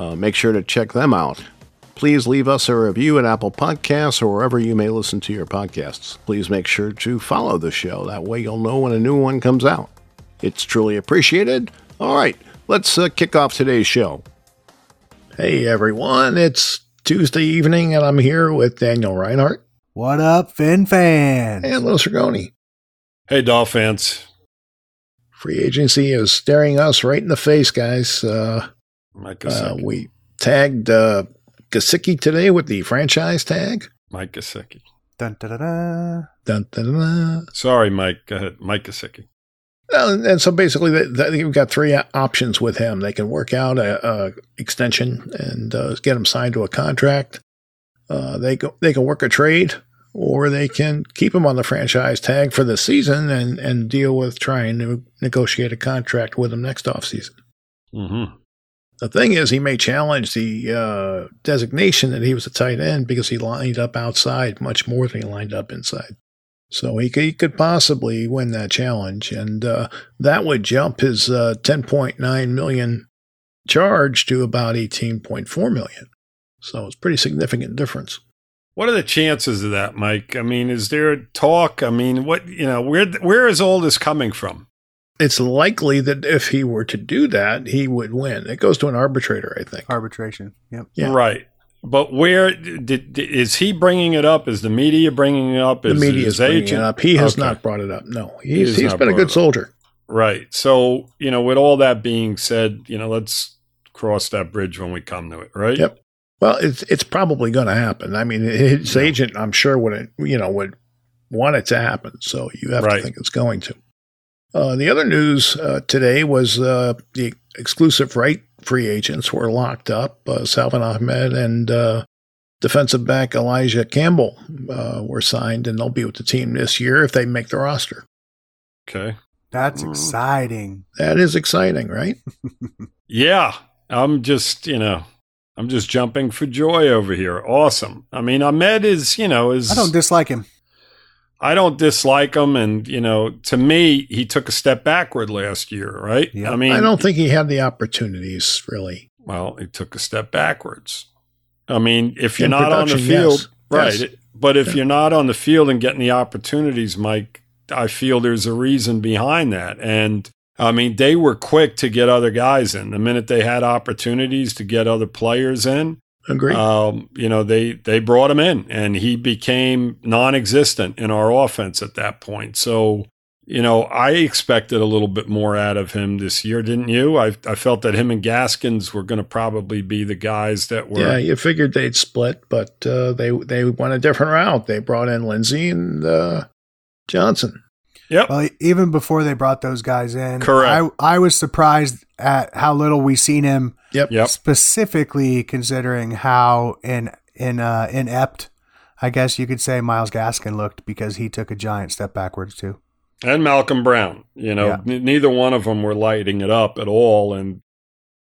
Uh, make sure to check them out. Please leave us a review at Apple Podcasts or wherever you may listen to your podcasts. Please make sure to follow the show. That way you'll know when a new one comes out. It's truly appreciated. All right, let's uh, kick off today's show. Hey, everyone. It's Tuesday evening, and I'm here with Daniel Reinhardt What up, Fin fans? and Louis Rigoni. Hey, Dolphins. Free agency is staring us right in the face, guys. Uh, Mike uh, Gesicki. we tagged uh, Gesicki today with the franchise tag. Mike Gesicki. Dun, da, da, da. Dun, dun, dun, dun. Sorry, Mike. Go ahead. Mike Gesicki. Uh, and so basically, they, they, you've got three options with him. They can work out a, a extension and uh, get him signed to a contract. Uh, they go, they can work a trade, or they can keep him on the franchise tag for the season and, and deal with trying to negotiate a contract with him next offseason. Mm-hmm. The thing is, he may challenge the uh, designation that he was a tight end because he lined up outside much more than he lined up inside. So he could, he could possibly win that challenge, and uh, that would jump his uh, 10.9 million charge to about 18.4 million. So it's pretty significant difference. What are the chances of that, Mike? I mean, is there talk? I mean, what you know, where where is all this coming from? It's likely that if he were to do that, he would win. It goes to an arbitrator, I think. Arbitration. Yep. Yeah. Right. But where did, did is he bringing it up? Is the media bringing it up? The Is media is bringing agent? it up. He has Okay. not brought it up. No, he's He he's, has been a good soldier. Right. So you know, with all that being said, you know, let's cross that bridge when we come to it. Right. Yep. Well, it's it's probably going to happen. I mean, his Yeah. agent, I'm sure, would you know would want it to happen. So you have to think it's going to. Uh, the other news uh, today was uh, the exclusive right free agents were locked up. Uh, Salvon Ahmed and uh, defensive back Elijah Campbell uh, were signed, and they'll be with the team this year if they make the roster. Okay. That's Mm. exciting. That is exciting, right? Yeah, I'm just, you know, I'm just jumping for joy over here. Awesome. I mean, Ahmed is, you know, is I don't dislike him. I don't dislike him, and you know, to me, he took a step backward last year, right? Yeah. I mean, I don't think he had the opportunities really. Well, he took a step backwards. I mean, if you're In not on the field, yes. right? Yes. But if Yeah. you're not on the field and getting the opportunities, Mike, I feel there's a reason behind that. And I mean, they were quick to get other guys in. The minute they had opportunities to get other players in, Agree. um, you know, they they brought him in, and he became non-existent in our offense at that point. So, you know, I expected a little bit more out of him this year, didn't you? I I felt that him and Gaskins were going to probably be the guys that were. Yeah, you figured they'd split, but uh, they they went a different route. They brought in Lindsay and uh, Johnson. Yep. Well, even before they brought those guys in, Correct. I, I was surprised at how little we seen him, Yep. Yep. specifically considering how in in uh, inept, I guess you could say Myles Gaskin looked because he took a giant step backwards too. and Malcolm Brown. You know, Yeah. n- neither one of them were lighting it up at all. And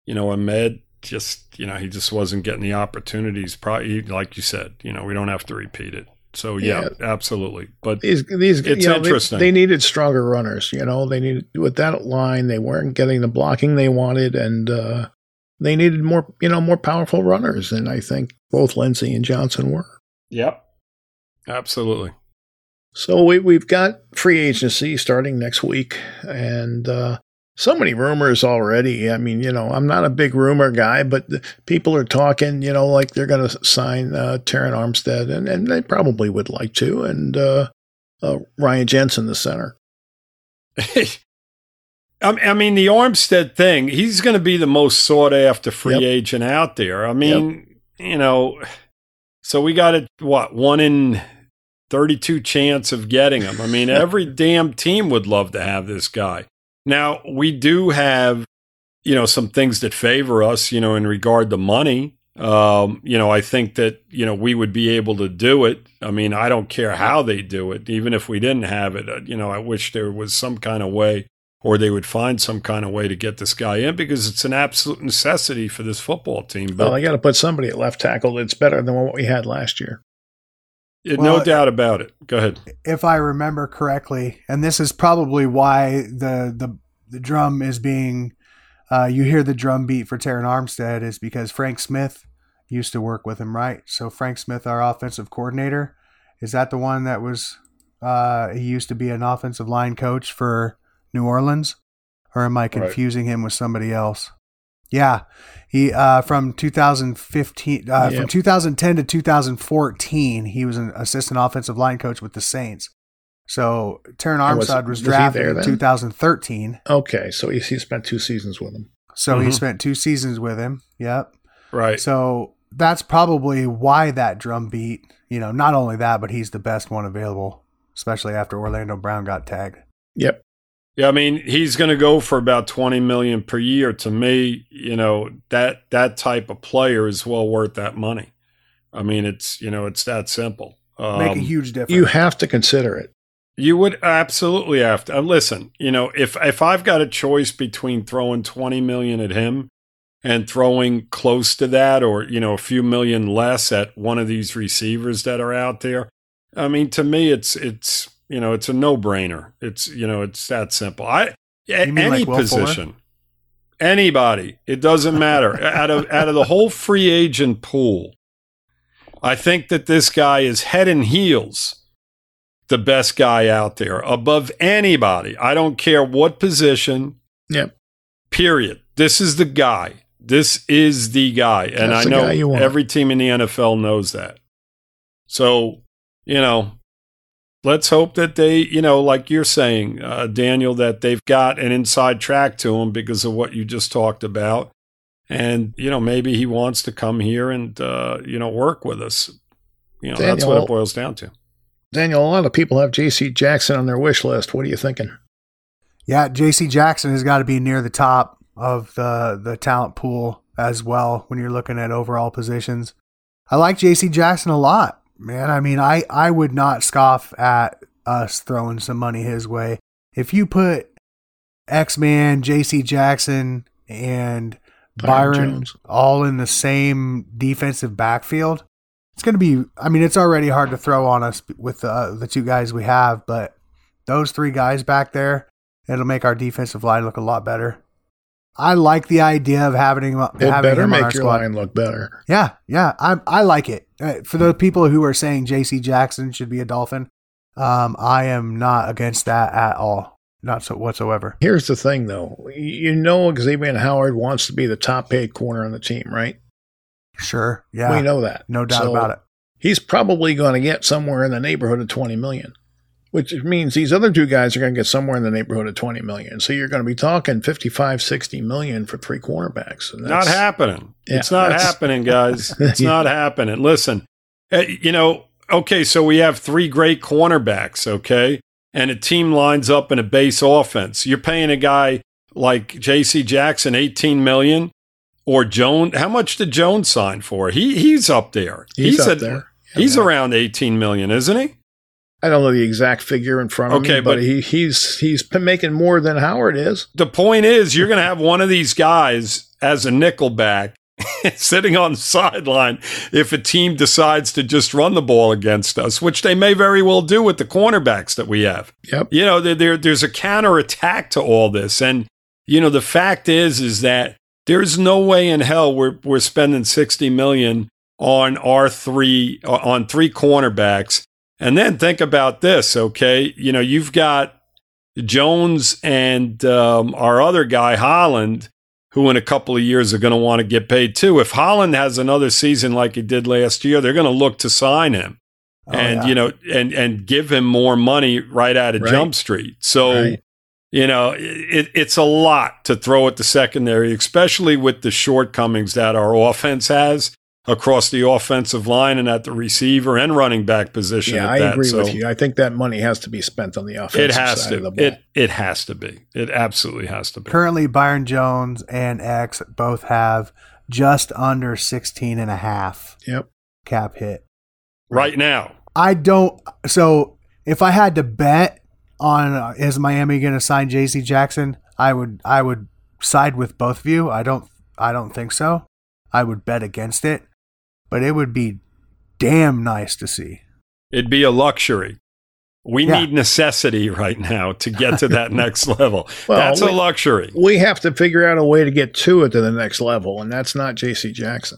you know, Ahmed just you know he just wasn't getting the opportunities. Probably like you said, you know, we don't have to repeat it. So yeah, absolutely. But These these It's you know, they- interesting. They, needed stronger runners. You know, they needed with that line. They weren't getting the blocking they wanted, and uh, they needed more. You know, more powerful runners. And I think both Lindsay and Johnson were. yep, absolutely. So we we've got free agency starting next week, and uh, so many rumors already. I mean, you know, I'm not a big rumor guy, but the, people are talking. You know, like they're going to sign uh, Terron Armstead, and and they probably would like to, and uh, uh, Ryan Jensen, the center. I I mean, the Armstead thing, he's going to be the most sought after free Yep. agent out there. I mean, you know, so we got a what, one in 32 chance of getting him. I mean, every damn team would love to have this guy. Now, we do have, you know, some things that favor us, you know, in regard to money. Um, you know, I think that, you know, we would be able to do it. I mean, I don't care how they do it, even if we didn't have it. Uh, you know, I wish there was some kind of way or they would find some kind of way to get this guy in because it's an absolute necessity for this football team. But well, I got to put somebody at left tackle that's better than what we had last year. It, well, no doubt about it. Go ahead. If I remember correctly, and this is probably why the the, the drum is being, uh, you hear the drum beat for Terron Armstead is because Frank Smith used to work with him, right? So Frank Smith, our offensive coordinator, is that the one that was? Uh, he used to be an offensive line coach for New Orleans, or am I confusing right. him with somebody else? Yeah, he uh, from 2015, uh, yep. from 2010 to 2014, he was an assistant offensive line coach with the Saints. So Terron Armstead was, was, was drafted in 2013. Okay, so he, he spent two seasons with him. So mm-hmm. he spent two seasons with him. Yep. Right. So that's probably why that drum beat. You know, not only that, but he's the best one available, especially after Orlando Brown got tagged. Yep. Yeah, I mean, he's going to go for about 20 million per year. To me, you know, that that type of player is well worth that money. I mean, it's, you know, it's that simple. Um, Make a um, huge difference. You have to consider it. You would absolutely have to. Uh, listen, you know, if if I've got a choice between throwing 20 million at him and throwing close to that or, you know, a few million less at one of these receivers that are out there, I mean, to me it's it's you know, it's a no brainer. It's you know, it's that simple. I any like position, anybody, it doesn't matter. out of out of the whole free agent pool, I think that this guy is head and heels the best guy out there above anybody. I don't care what position. Yep. Period. This is the guy. This is the guy. And That's I know every team in the NFL knows that. So, you know, let's hope that they, you know, like you're saying, uh, Daniel, that they've got an inside track to him because of what you just talked about. And, you know, maybe he wants to come here and, uh, you know, work with us. You know, Daniel, that's what it boils down to. Daniel, a lot of people have J.C. Jackson on their wish list. What are you thinking? Yeah, J.C. Jackson has got to be near the top of the the talent pool as well when you're looking at overall positions. I like J.C. Jackson a lot man. I mean, I, I would not scoff at us throwing some money his way. If you put X Man, JC Jackson, and Byron, Byron all in the same defensive backfield, it's going to be, I mean, it's already hard to throw on us with the, the two guys we have, but those three guys back there, it'll make our defensive line look a lot better. I like the idea of having him. It having better him make your line look better. Yeah, yeah, I I like it. Uh, for the people who are saying J.C. Jackson should be a Dolphin, um, I am not against that at all, not so whatsoever. Here's the thing, though. You know, Xavier Howard wants to be the top paid corner on the team, right? Sure. Yeah, we know that. No doubt so about it. He's probably going to get somewhere in the neighborhood of twenty million which means these other two guys are going to get somewhere in the neighborhood of 20 million. So you're going to be talking 55, 60 million for three cornerbacks. not happening. Yeah, it's not happening, guys. It's yeah. not happening. Listen, eh, you know, okay, so we have three great cornerbacks, okay? And a team lines up in a base offense. You're paying a guy like JC Jackson 18 million or Jones. How much did Jones sign for? He he's up there. He's, he's up a, there. Yeah, he's around 18 million, isn't he? I don't know the exact figure in front of okay, me, but, but he, he's he's making more than Howard is. The point is, you're going to have one of these guys as a nickelback sitting on the sideline if a team decides to just run the ball against us, which they may very well do with the cornerbacks that we have. Yep. You know, there, there there's a counter attack to all this, and you know the fact is is that there's no way in hell we're we're spending sixty million on our three on three cornerbacks and then think about this, okay? You know, you've got Jones and um, our other guy, Holland, who in a couple of years are going to want to get paid too. If Holland has another season like he did last year, they're going to look to sign him. Oh, and yeah. you know, and and give him more money right out of right. Jump Street. So, right. you know, it, it's a lot to throw at the secondary, especially with the shortcomings that our offense has. Across the offensive line and at the receiver and running back position. Yeah, at I that. agree So with you. I think that money has to be spent on the offensive It has side of the to. ball. It it has to be. It absolutely has to be. Currently, Byron Jones and X both have just under 16 and a half yep. cap hit. Right now. I don't. So if I had to bet on uh, is Miami going to sign J.C. Jackson, I would I would side with both of you. I don't I don't think so. I would bet against it, but it would be damn nice to see. It'd be a luxury. We Yeah. need necessity right now to get to that next level. Well, That's we- a luxury. We have to figure out a way to get to it to the next level, and that's not J.C. Jackson.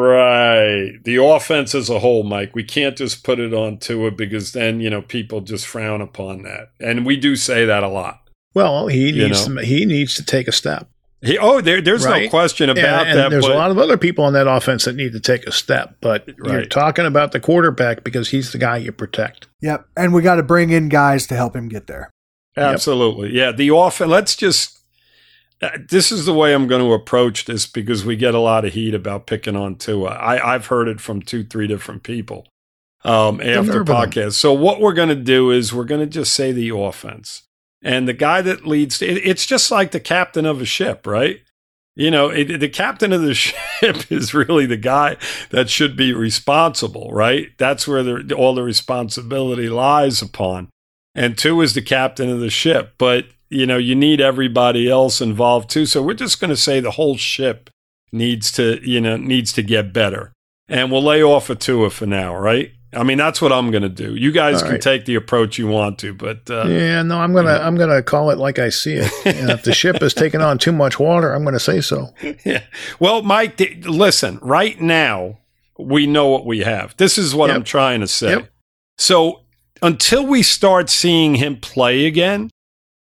Right. The offense as a whole, Mike, we can't just put it on Tua because then, you know, people just frown upon that. And we do say that a lot. Well, he You needs know. to, he needs to take a step. He, oh, there, there's no question about and, and that. there's but a lot of other people on that offense that need to take a step, but you're talking about the quarterback because he's the guy you protect. Yep, and we got to bring in guys to help him get there. Absolutely. Yeah. The offense, let's just, uh, this is the way I'm going to approach this because we get a lot of heat about picking on Tua. I, I've heard it from two, three different people um, after nerve of them. podcasts. So what we're going to do is we're going to just say the offense. And the guy that leads, it, it's just like the captain of a ship, right? You know, it, the captain of the ship is really the guy that should be responsible, right? That's where the, all the responsibility lies upon. And Tua is the captain of the ship. But, you know, you need everybody else involved too. So we're just going to say the whole ship needs to, you know, needs to get better. And we'll lay off a Tua for now, right? I mean, that's what I'm going to do. You guys All can right. take the approach you want to, but uh, yeah, no, I'm gonna I'm gonna call it like I see it. And if the ship is taking on too much water, I'm gonna say so. yeah. Well, Mike, th- listen, right now, we know what we have. This is what Yep. I'm trying to say. Yep. So until we start seeing him play again,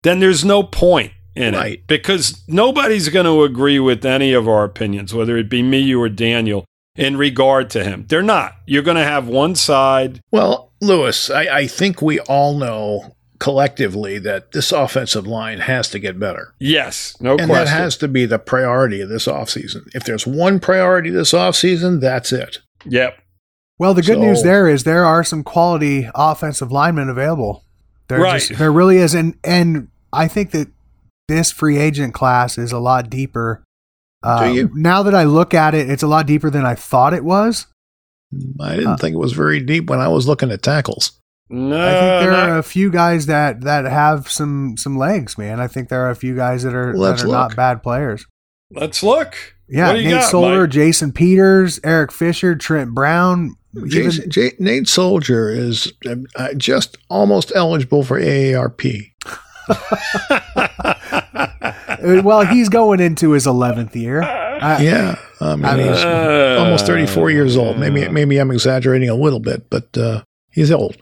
then there's no point in Right. it because nobody's going to agree with any of our opinions, whether it be me, you, or Daniel, in regard to him. They're not. You're going to have one side. Well, Louis, I, I think we all know collectively that this offensive line has to get better. Yes, no and question. that has to be the priority of this offseason. If there's one priority this offseason, that's it. yep. Well, the good So- news there is there are some quality offensive linemen available. There Right. just, there really is, and and I think that this free agent class is a lot deeper. Uh, you? Now that I look at it, it's a lot deeper than I thought it was. I didn't Uh, think it was very deep when I was looking at tackles. No, I think there not- are a few guys that that have some some legs, man. I think there are a few guys that are Let's that are not bad players. let's look. Yeah, What do you Nate got, Solder, Mike? Jason Peters, Eric Fisher, Trent Brown. even- Jason, J, Nate Solder is uh, just almost eligible for AARP. Uh, well, he's going into his eleventh year. I- Yeah, I mean, I mean- he's almost 34 years old. Maybe maybe I'm exaggerating a little bit, but uh, he's old.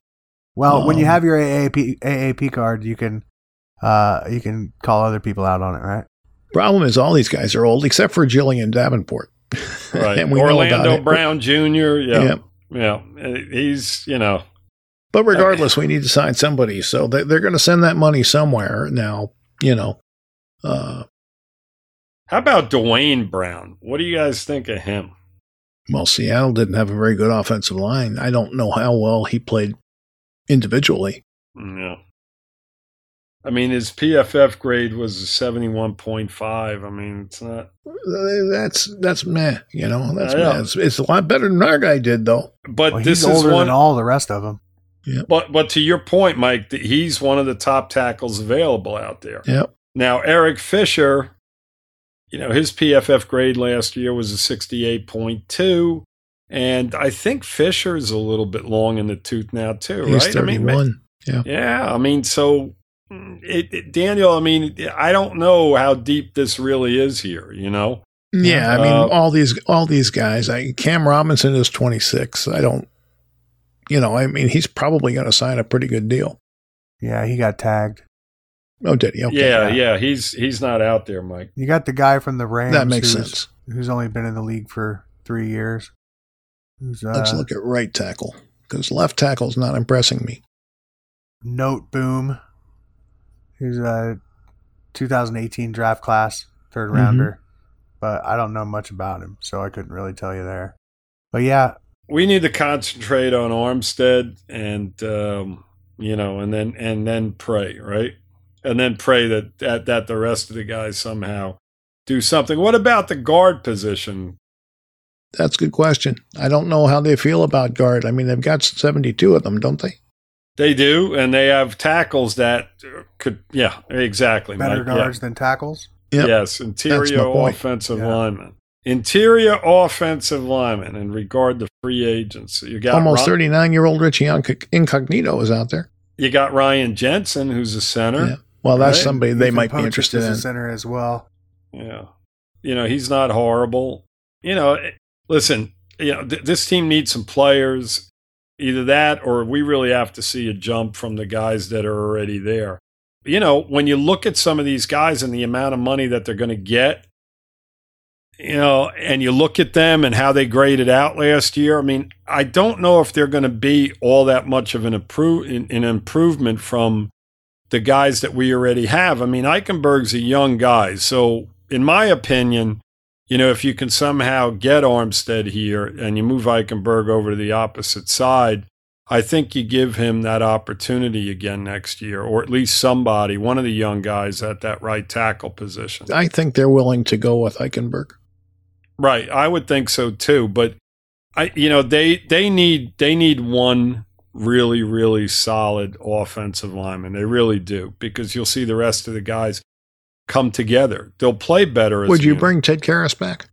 Well, when you Um, have your AAP AAP card, you can uh you can call other people out on it, right? Problem is, all these guys are old except for Julién Davenport. right. and we know about Orlando it. Brown Jr. Yeah. Yep. Yeah. He's, you know, But regardless, we need to sign somebody. So they, they're going to send that money somewhere. Now, you know, uh, how about Duane Brown? What do you guys think of him? well, Seattle didn't have a very good offensive line. I don't know how well he played individually. Yeah. I mean, his PFF grade was a 71.5. I mean, it's not, That's that's meh. You know, that's I know. meh. It's, it's a lot better than our guy did, though. but Well, this he's is older one. than all the rest of them. Yeah. But, but to your point, Mike, he's one of the top tackles available out there. Yep. Now, Eric Fisher, you know, his PFF grade last year was a 68.2. And I think Fisher is a little bit long in the tooth now, too, He's right? I mean, 31. Yeah, I mean, so mm, it, it- Daniel, I mean, I don't know how deep this really is here, you know? yeah, I mean, Uh, all these all these guys. I, Cam Robinson is 26. I don't, you know, I mean, he's probably going to sign a pretty good deal. Yeah, he got tagged. Oh, did he? Okay. yeah, yeah. yeah, he's he's not out there, Mike. You got the guy from the Rams that makes who's, sense. who's only been in the league for three years. Who's uh, Let's look at right tackle because left tackle's not impressing me. Noteboom, who's a 2018 draft class third Mhm. rounder. But but I don't know much about him, so I couldn't really tell you there. But yeah, we need to concentrate on Armstead and um, you know, and then and then pray, right? And then pray that, that that the rest of the guys somehow do something. What about the guard position? That's a good question. I don't know how they feel about guard. I mean, they've got 72 of them, don't they? They do, and they have tackles that could, yeah, exactly. better Mike, yeah. guards than tackles. Yep. Yes, interior offensive Yeah. lineman. Interior offensive lineman in regard to free agents. You got Almost 39 year old Richie Incognito is out there. You got Ryan Jensen, who's a center. Yeah. Well, that's Right. somebody they might be interested is a in. center as well. Yeah. You know, he's not horrible. You know, eh, listen, you know, th- this team needs some players. Either that or we really have to see a jump from the guys that are already there. You know, when you look at some of these guys and the amount of money that they're going to get, you know, and you look at them and how they graded out last year, I mean, I don't know if they're going to be all that much of an, improve, an an improvement from the guys that we already have. I mean, Eichenberg's a young guy. So, in my opinion, you know, if you can somehow get Armstead here and you move Eichenberg over to the opposite side, I think you give him that opportunity again next year, or at least somebody, one of the young guys at that right tackle position. I think they're willing to go with Eichenberg. Right, I would think so too. But I, you know, they they need they need one really really solid offensive lineman. They really do because you'll see the rest of the guys come together. They'll play better. As Would you unit. bring Ted Karras back?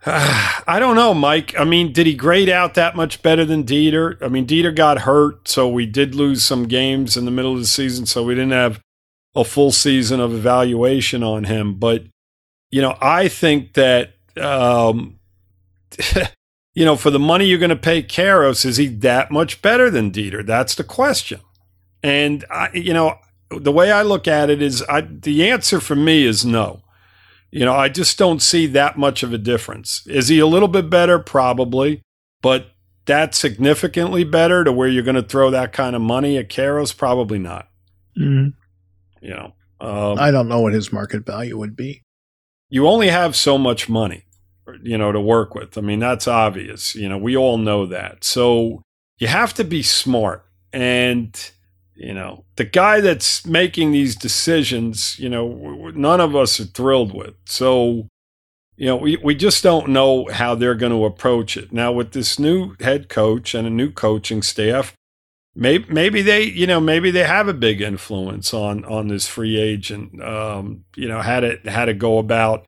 I don't know, Mike. I mean, did he grade out that much better than Deiter? I mean, Deiter got hurt, so we did lose some games in the middle of the season, so we didn't have a full season of evaluation on him. But, you know, I think that, um, you know, for the money you're going to pay Karras, is he that much better than Deiter? That's the question. And, I, you know, the way I look at it is I, the answer for me is no. You know, I just don't see that much of a difference. Is he a little bit better? Probably. But that significantly better to where you're going to throw that kind of money at Karras? Probably not. Mm, You know, um, I don't know what his market value would be. you only have so much money, you know, to work with. I mean, that's obvious. You know, we all know that. So you have to be smart. And, you know, the guy that's making these decisions, you know, none of us are thrilled with. So, you know, we, we just don't know how they're going to approach it. Now, with this new head coach and a new coaching staff, maybe maybe they you know maybe they have a big influence on on this free agent um you know how to how to go about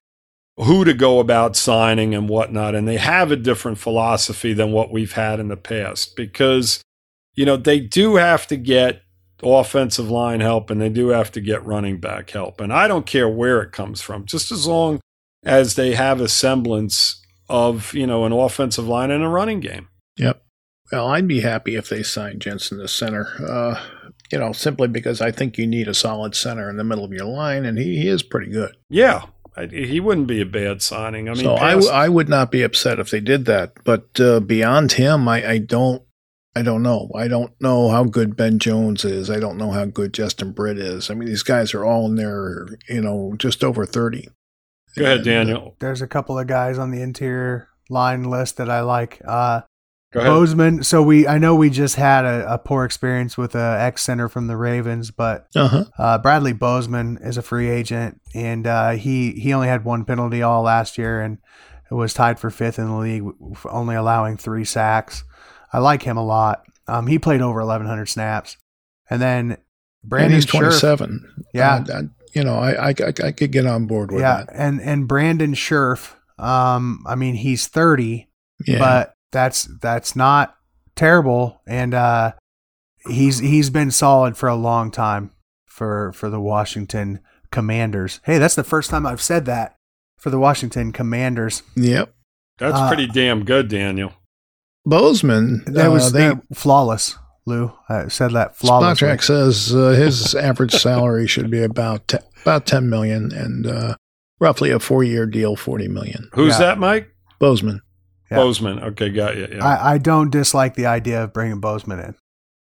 who to go about signing and whatnot and they have a different philosophy than what we've had in the past because you know they do have to get offensive line help and they do have to get running back help and i don't care where it comes from just as long as they have a semblance of you know an offensive line and a running game Yep. Well, I'd be happy if they signed Jensen the center. Uh, you know, simply because I think you need a solid center in the middle of your line, and he, he is pretty good. yeah I, he wouldn't be a bad signing i mean so I, past- w- I would not be upset if they did that. But uh, beyond him, I, I don't. I don't know. I don't know how good Ben Jones is. I don't know how good Justin Britt is. I mean, these guys are all in there, you know, just over 30. Go ahead, And, uh, Daniel. There's a couple of guys on the interior line list that I like. Uh, Go ahead. Bozeman. So we, I know we just had a, a poor experience with a ex center from the Ravens, but Uh-huh. uh, Bradley Bozeman is a free agent, and uh, he he only had one penalty all last year, and was tied for fifth in the league, only allowing three sacks. I like him a lot. Um, he played over 1,100 snaps, and then And Brandon he's Scherff- 27. Yeah. Uh, that- you know, I, I, I, I could get on board with yeah, that. and and Brandon Scherff. Um, I mean he's 30, Yeah. but that's that's not terrible, and uh, he's he's been solid for a long time for for the Washington Commanders. Hey, that's the first time I've said that for the Washington Commanders. yep. That's uh, pretty damn good, Daniel. Bozeman, That uh, was they, flawless, Lou. I said that flawless. Spotrac says uh, his average salary should be about te- about 10 million and uh, roughly a four-year deal, 40 million. Who's yeah. that, Mike? Bozeman. Yeah. Bozeman. Okay, got you. Yeah. I, I don't dislike the idea of bringing Bozeman in.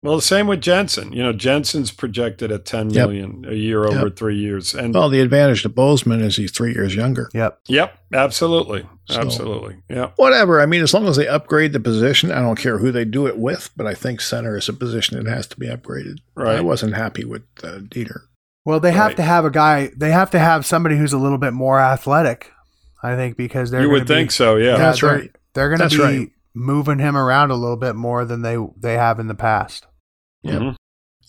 Well, the same with Jensen. You know, Jensen's projected at ten Yep. million a year over Yep. three years, and Well, the advantage to Bozeman is he's three years younger. Yep. yep, absolutely, So- absolutely, yeah. Whatever. I mean, as long as they upgrade the position, I don't care who they do it with, but I think center is a position that has to be upgraded. Right. I wasn't happy with uh, Deiter. Well, they have Right. to have a guy. They have to have somebody who's a little bit more athletic. I think because they're You would be- think so, yeah. That's right. They're going to be right. moving him around a little bit more than they they have in the past. Yeah. Mhm.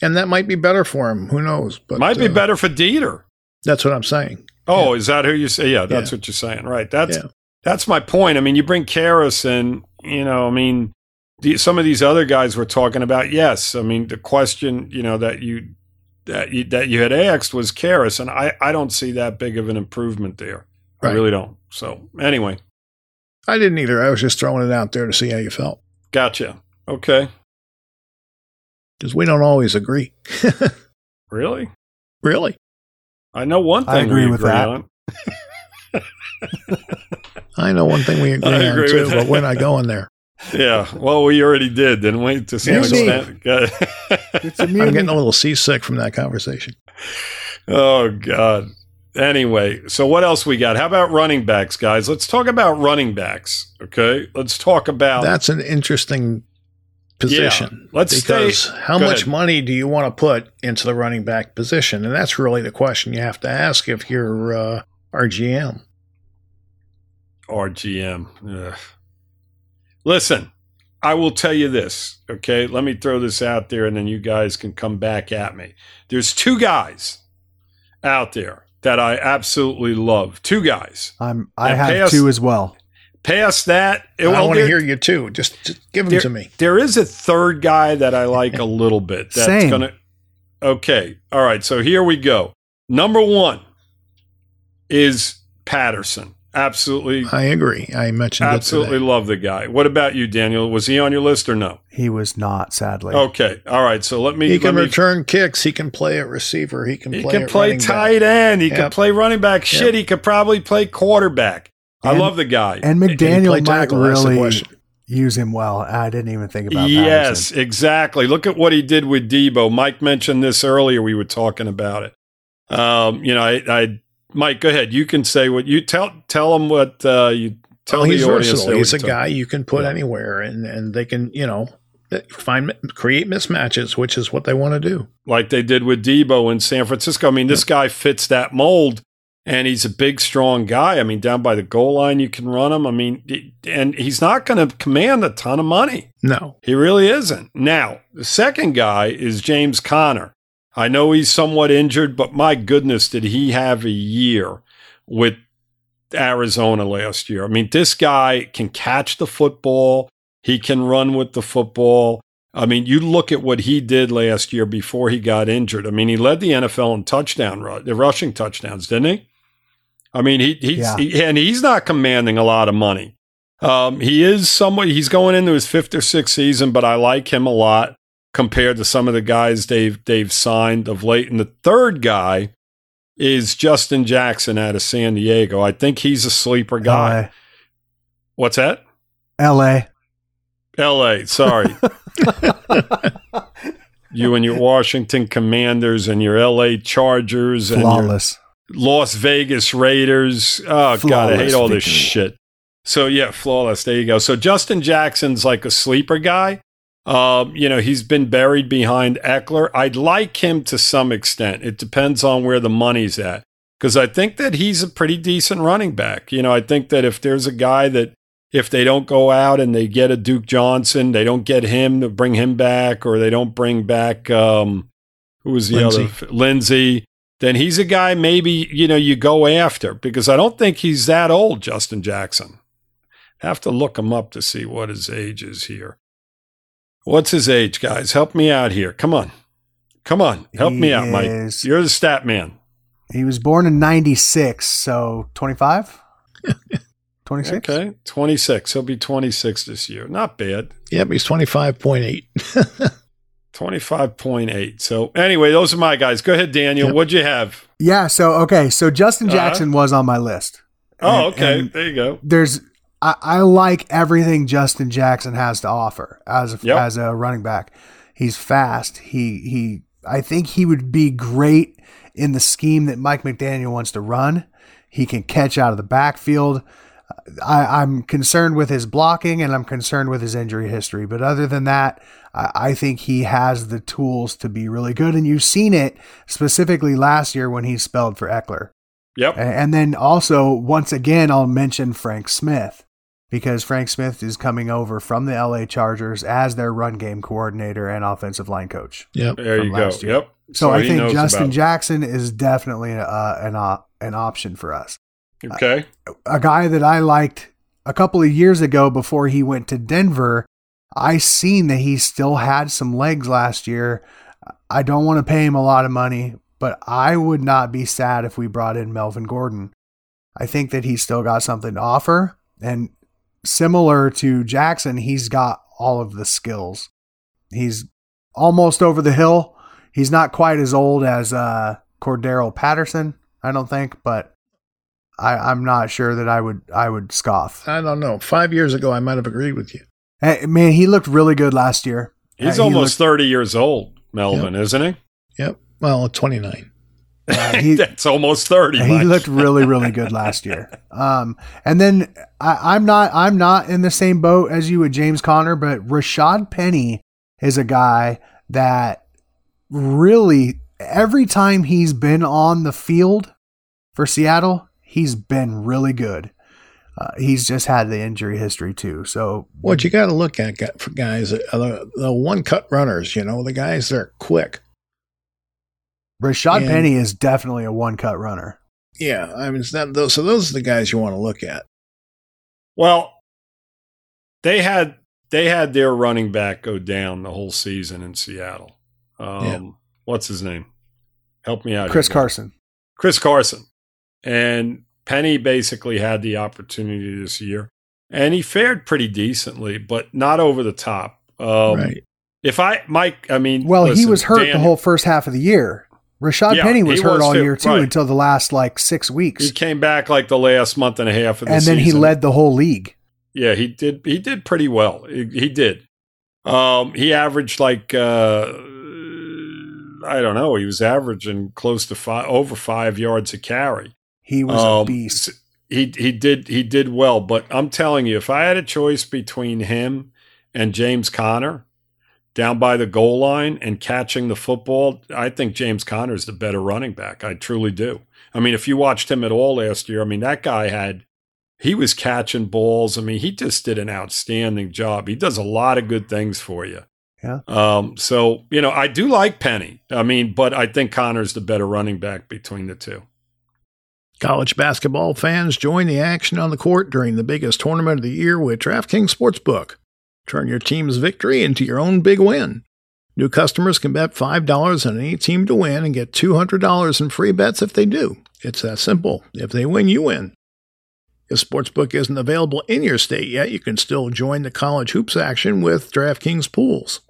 And that might be better for him. Who knows? But Might be uh, better for Deiter. That's what I'm saying. Oh, is that who you say? Yeah, that's Yeah. what you're saying, right? That's Yeah. that's my point. I mean, you bring Karras and you know, I mean, the, some of these other guys we're talking about. Yes, I mean the question, you know, that you that you, that you had asked was Karras, and I I don't see that big of an improvement there. I really don't. So anyway, I didn't either. I was just throwing it out there to see how you felt gotcha. Okay, because we don't always agree. really? really? I know one thing I agree we with agree that. on. I know one thing we agree I on too, with but that. we're not going there. Yeah. Well, we already did, didn't we? To some Maybe. extent. Good. It's a I'm getting a little seasick from that conversation. Oh God. Anyway, so what else we got? How about running backs, guys? Let's talk about running backs. Okay, let's talk about That's an interesting position. let's because stay- how much ahead. money do you want to put into the running back position? And that's really the question you have to ask if you're uh, RGM. RGM. Ugh. Listen, I will tell you this. Okay, let me throw this out there, and then you guys can come back at me. There's two guys out there that I absolutely love. Two guys. I'm. I And have pay us- two as well. Past that, it, I well, want to hear you too. Just, just give them There- to me. There is a third guy that I like a little bit. That's Same. gonna. Okay. All right. So here we go. Number one is Patterson. Absolutely, I agree. I mentioned absolutely it love the guy. What about you, Daniel? Was he on your list or no? He was not, sadly. Okay. All right. So let me. He can me- return kicks. He can play at receiver. He can He play. can play running back. tight end. He can play running back. Shit, Yep. he could probably play quarterback. I love the guy. And Can he play McDaniel might tackle? That's the really use him well. I didn't even think about that. Yes, Patterson. exactly. Look at what he did with Deebo. Mike mentioned this earlier. We were talking about it. Um, you know, I, I, Mike, go ahead. You can say what you tell. Tell them what uh, you tell Well, the he's audience. versatile. He's a guy you can put Yeah. anywhere, and and they can you know find create mismatches, which is what they want to do. like they did with Deebo in San Francisco. I mean, this guy fits that mold, and he's a big, strong guy. I mean, down by the goal line, you can run him. I mean, and he's not going to command a ton of money. No, He really isn't. Now, the second guy is James Conner. I know he's somewhat injured, but my goodness, did he have a year with Arizona last year? I mean, this guy can catch the football, he can run with the football. I mean, you look at what he did last year before he got injured. I mean, he led the NFL in touchdown, the rushing touchdowns, didn't he? I mean, he, he's, Yeah. he, and he's not commanding a lot of money. Um, he is somewhat, he's going into his fifth or sixth season, but I like him a lot compared to some of the guys they've, they've signed of late. And the third guy is Justin Jackson out of San Diego. I think he's a sleeper guy. What's that? LA. LA, sorry. you and your Washington Commanders and your LA Chargers and your Flawless. Las Vegas Raiders. Oh God, I hate all this victory. shit. So yeah, flawless. There you go. So Justin Jackson's like a sleeper guy. Um, you know, he's been buried behind Ekeler. I'd like him to some extent. It depends on where the money's at. Because I think that he's a pretty decent running back. You know, I think that if there's a guy that if they don't go out and they get a Duke Johnson, they don't get him to bring him back, or they don't bring back um who was the Lindsay. other Lindsay, then he's a guy maybe, you know, you go after because I don't think he's that old, Justin Jackson. Have to look him up to see what his age is here. What's his age, guys? Help me out here. Come on. Come on. Help me He out, Mike. is- You're the stat man. He was born in 96, so 25? 26? Okay. 26. He'll be 26 this year. Not bad. yep, he's twenty five point eight. 25.8. So, anyway, those are my guys. Go ahead, Daniel. Yep. What'd you have? Yeah, so okay, so Justin Uh-huh. Jackson was on my list. Oh, And- okay. and there you go. there's I, I like everything Justin Jackson has to offer as a, Yep. as a running back. He's fast. He he. I think he would be great in the scheme that Mike McDaniel wants to run. He can catch out of the backfield. I, am concerned with his blocking and I'm concerned with his injury history. But other than that, I, I think he has the tools to be really good. And you've seen it specifically last year when he spelled for Ekeler. Yep. And then also, once again, I'll mention Frank Smith because Frank Smith is coming over from the LA Chargers as their run game coordinator and offensive line coach. Yep. There you go. Year. Yep. So, so I think Justin about. Jackson is definitely uh, an, uh, an option for us. Okay. A guy that I liked a couple of years ago before he went to Denver, I seen that he still had some legs last year. I don't want to pay him a lot of money, but I would not be sad if we brought in Melvin Gordon. I think that he's still got something to offer. And similar to Jackson, he's got all of the skills. He's almost over the hill. He's not quite as old as uh, Cordarrelle Patterson, I don't think, but I, am not sure that I would I would scoff. I don't know. Five years ago, I might have agreed with you. Hey, man, he looked really good last year. He's uh, almost looked, 30 years old, Melvin, yep. isn't he? Yep. Well, 29. Uh, he, That's almost 30. He much. looked really, really good last year. Um, and then I, I'm not I'm not in the same boat as you with James Conner, but Rashad Penny is a guy that really every time he's been on the field for Seattle, he's been really good. Uh, he's just had the injury history too. So what you got to look at guys, uh, the, the one cut runners, you know, the guys that are quick. Rashad and, Penny is definitely a one cut runner. Yeah, I mean, not those. So those are the guys you want to look at. Well, they had they had their running back go down the whole season in Seattle. Um, yeah. What's his name? Help me out. Chris here, Carson. Chris Carson. And Penny basically had the opportunity this year, and he fared pretty decently, but not over the top. Um, right. If I, Mike, I mean, well, listen, he was hurt Dan, the whole first half of the year. Rashad yeah, Penny was hurt was all too, year too right. until the last like six weeks. He came back like the last month and a half of the season. and then season. he led the whole league. Yeah, he did. He did pretty well. He, he did. Um, he averaged like uh, I don't know. He was averaging close to five, over five yards a carry. He was um, a beast. He he did he did well, but I'm telling you, if I had a choice between him and James Conner down by the goal line and catching the football, I think James Conner is the better running back. I truly do. I mean, if you watched him at all last year, I mean, that guy had he was catching balls. I mean, he just did an outstanding job. He does a lot of good things for you. Yeah. Um, so, you know, I do like Penny. I mean, but I think Conner's the better running back between the two. College basketball fans join the action on the court during the biggest tournament of the year with DraftKings Sportsbook. Turn your team's victory into your own big win. New customers can bet $5 on any team to win and get $200 in free bets if they do. It's that simple. If they win, you win. If Sportsbook isn't available in your state yet, you can still join the college hoops action with DraftKings Pools.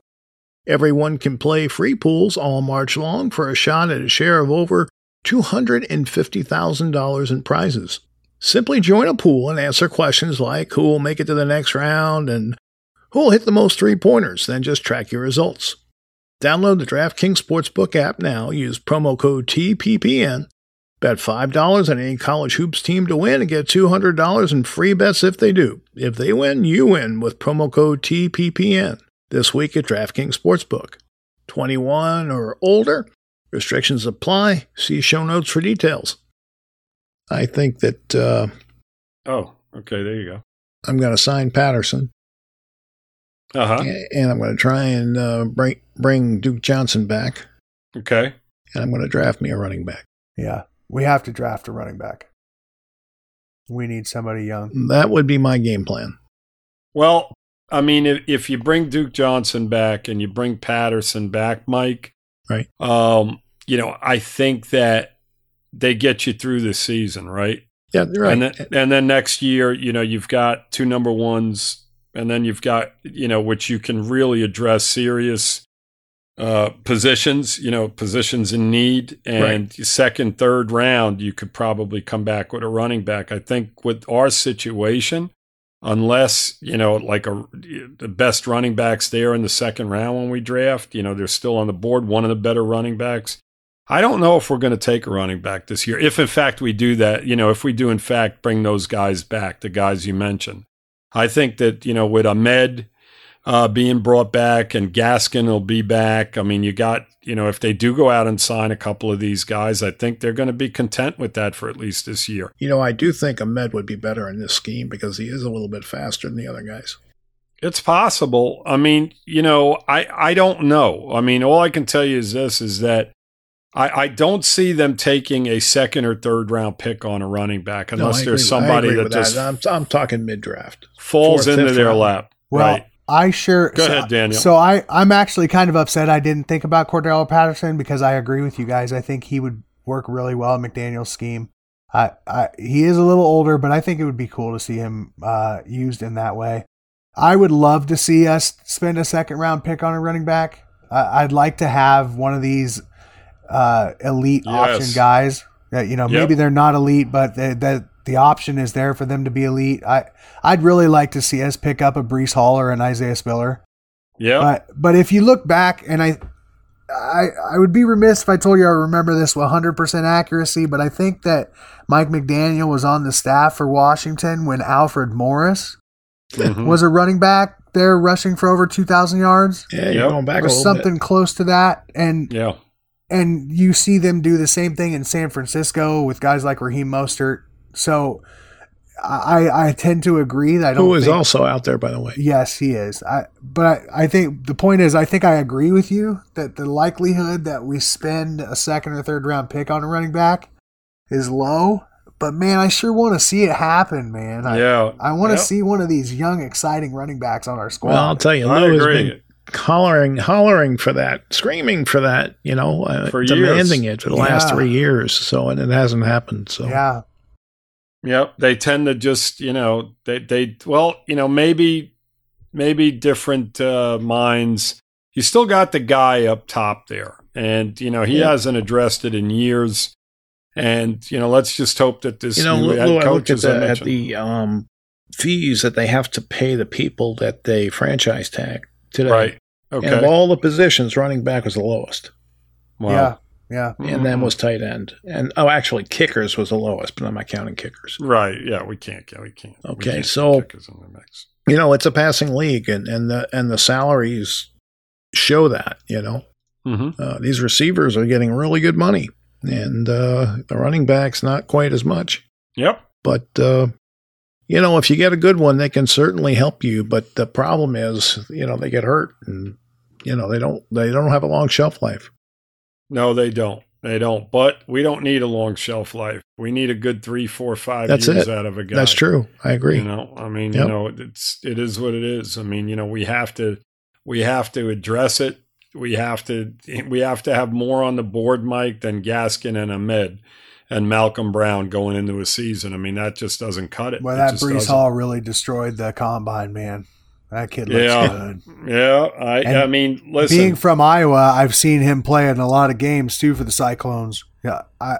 Everyone can play free pools all March long for a shot at a share of over $250,000 in prizes. Simply join a pool and answer questions like who will make it to the next round and who will hit the most three pointers, then just track your results. Download the DraftKings Sportsbook app now, use promo code TPPN, bet $5 on any college hoops team to win and get $200 in free bets if they do. If they win, you win with promo code TPPN this week at DraftKings Sportsbook. 21 or older? Restrictions apply. See show notes for details. I think that. Uh, oh, okay. There you go. I'm going to sign Patterson. Uh huh. And I'm going to try and uh, bring bring Duke Johnson back. Okay. And I'm going to draft me a running back. Yeah, we have to draft a running back. We need somebody young. That would be my game plan. Well, I mean, if, if you bring Duke Johnson back and you bring Patterson back, Mike, Right. Um, you know, I think that they get you through the season, right? Yeah, right. And then, and then next year, you know, you've got two number ones, and then you've got, you know, which you can really address serious uh, positions, you know, positions in need. And right. second, third round, you could probably come back with a running back. I think with our situation, unless you know like a the best running backs there in the second round when we draft you know they're still on the board one of the better running backs i don't know if we're going to take a running back this year if in fact we do that you know if we do in fact bring those guys back the guys you mentioned i think that you know with ahmed uh, being brought back and gaskin will be back i mean you got you know, if they do go out and sign a couple of these guys, I think they're going to be content with that for at least this year. You know, I do think Ahmed would be better in this scheme because he is a little bit faster than the other guys. It's possible. I mean, you know, I, I don't know. I mean, all I can tell you is this is that I, I don't see them taking a second or third round pick on a running back unless no, there's somebody that just that. I'm, I'm talking mid draft falls Fourth, into their round. lap. Well, right. I sure. Go so, ahead, Daniel. So I, I'm actually kind of upset I didn't think about Cordarrelle Patterson because I agree with you guys. I think he would work really well in McDaniel's scheme. I, I, he is a little older, but I think it would be cool to see him uh, used in that way. I would love to see us spend a second round pick on a running back. I'd like to have one of these uh, elite yes. option guys. That you know, yep. maybe they're not elite, but they, they, the option is there for them to be elite. I I'd really like to see us pick up a Breece Hall or an Isaiah Spiller. Yeah. But but if you look back, and I I I would be remiss if I told you I remember this with 100% accuracy, but I think that Mike McDaniel was on the staff for Washington when Alfred Morris mm-hmm. was a running back there rushing for over 2,000 yards. Yeah, you're yep. going back or something bit. close to that, and yeah. And you see them do the same thing in San Francisco with guys like Raheem Mostert so I I tend to agree that I don't. Who is think, also out there, by the way. Yes, he is. I but I, I think the point is I think I agree with you that the likelihood that we spend a second or third round pick on a running back is low. But man, I sure want to see it happen, man. I, yeah, I want to yep. see one of these young, exciting running backs on our squad. Well, I'll tell you, Lou has been hollering, hollering for that, screaming for that. You know, uh, for demanding years. it for the yeah. last three years. So, and it hasn't happened. So, yeah, Yep, they tend to just you know they they well you know maybe maybe different uh, minds. You still got the guy up top there, and you know he yeah. hasn't addressed it in years. And you know, let's just hope that this you know, Lou, I look at the, at the um, fees that they have to pay the people that they franchise tag today. Right. Okay. And of all the positions, running back was the lowest. Wow. Yeah. Yeah. And mm-hmm. then was tight end. And oh, actually, kickers was the lowest, but I'm not counting kickers. Right. Yeah. We can't. Count we can't. Okay. We can't so, you know, it's a passing league, and, and, the, and the salaries show that, you know. Mm-hmm. Uh, these receivers are getting really good money, and uh, the running backs not quite as much. Yep. But, uh, you know, if you get a good one, they can certainly help you. But the problem is, you know, they get hurt and, you know, they don't, they don't have a long shelf life. No, they don't. They don't. But we don't need a long shelf life. We need a good three, four, five That's years it. out of a guy. That's true. I agree. You know, I mean, Yep. you know, it's it is what it is. I mean, you know, we have to we have to address it. We have to we have to have more on the board, Mike, than Gaskin and Ahmed and Malcolm Brown going into a season. I mean, that just doesn't cut it. Well, It that just Breece doesn't. Hall really destroyed the combine, man. That kid looks Yeah. good. Yeah, I And I mean, listen. Being from Iowa, I've seen him play in a lot of games too for the Cyclones. Yeah, I,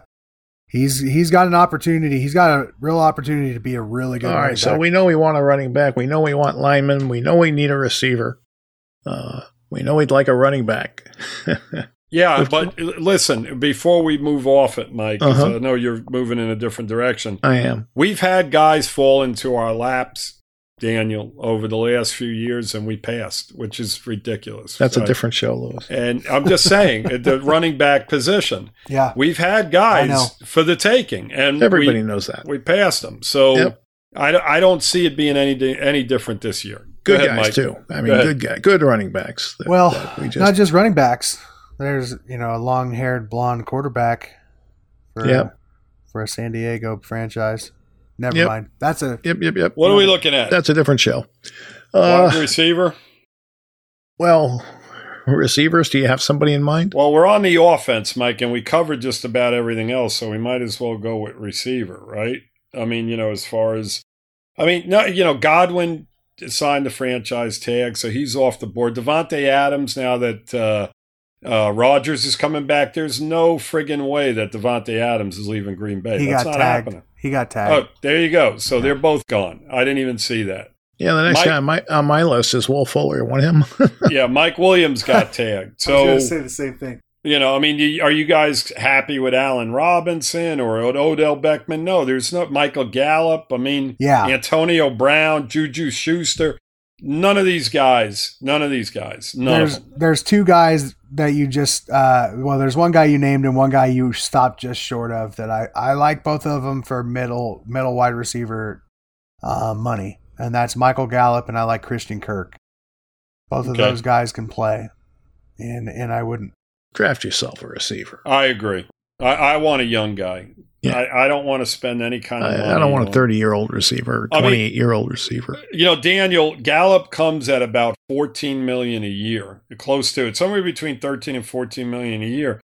he's he's got an opportunity. He's got a real opportunity to be a really good. All right, running. So we know we want a running back. We know we want linemen. We know we need a receiver. Uh, we know we'd like a running back. Yeah, but listen, before we move off it, Mike, Uh-huh. I know you're moving in a different direction. I am. We've had guys fall into our laps, Daniel, over the last few years, and we passed, which is ridiculous. That's a different show, Lewis. And I'm just saying, the running back position, yeah, we've had guys for the taking, and Everybody we, knows that. we passed them. So Yep. I, I don't see it being any any different this year. Good ahead, guys Mike. too. I mean, ahead. good guy, good running backs. that- Well, that we just, not just running backs. There's you know a long-haired blonde quarterback for Yep. for a San Diego franchise. Never Yep. mind. That's a yep, yep, yep. What are we looking at? That's a different show. Wide Uh, receiver. well, receivers. Do you have somebody in mind? Well, we're on the offense, Mike, and we covered just about everything else, so we might as well go with receiver, right? I mean, you know, as far as, I mean, no, you know, Godwin signed the franchise tag, so he's off the board. Davante Adams, now that uh, Uh, Rodgers is coming back. There's no friggin' way that Davante Adams is leaving Green Bay. He That's got not tagged. happening. He got tagged. Oh, there you go. So they're both gone. I didn't even see that. Yeah, the next Mike- guy on my, on my list is Will Fuller. Want him? yeah, Mike Williams got tagged. So I say the same thing. You know, I mean, are you guys happy with Allen Robinson or Odell Beckham? No, there's no Michael Gallup. I mean, Yeah. Antonio Brown, Juju Schuster. None of these guys. None of these guys. None There's there's two guys that you just uh, well, there's one guy you named and one guy you stopped just short of that I I like both of them for middle middle wide receiver uh, money, and that's Michael Gallup and I like Christian Kirk. Both of Okay. those guys can play, and and I wouldn't. Draft yourself a receiver. I agree. I, I want a young guy. Yeah. I, I don't want to spend any kind of money. I, I don't want a 30 year old receiver, I mean- 28 year old receiver. You know, Daniel Gallup comes at about 14 million a year, close to it, somewhere between 13 and 14 million a year.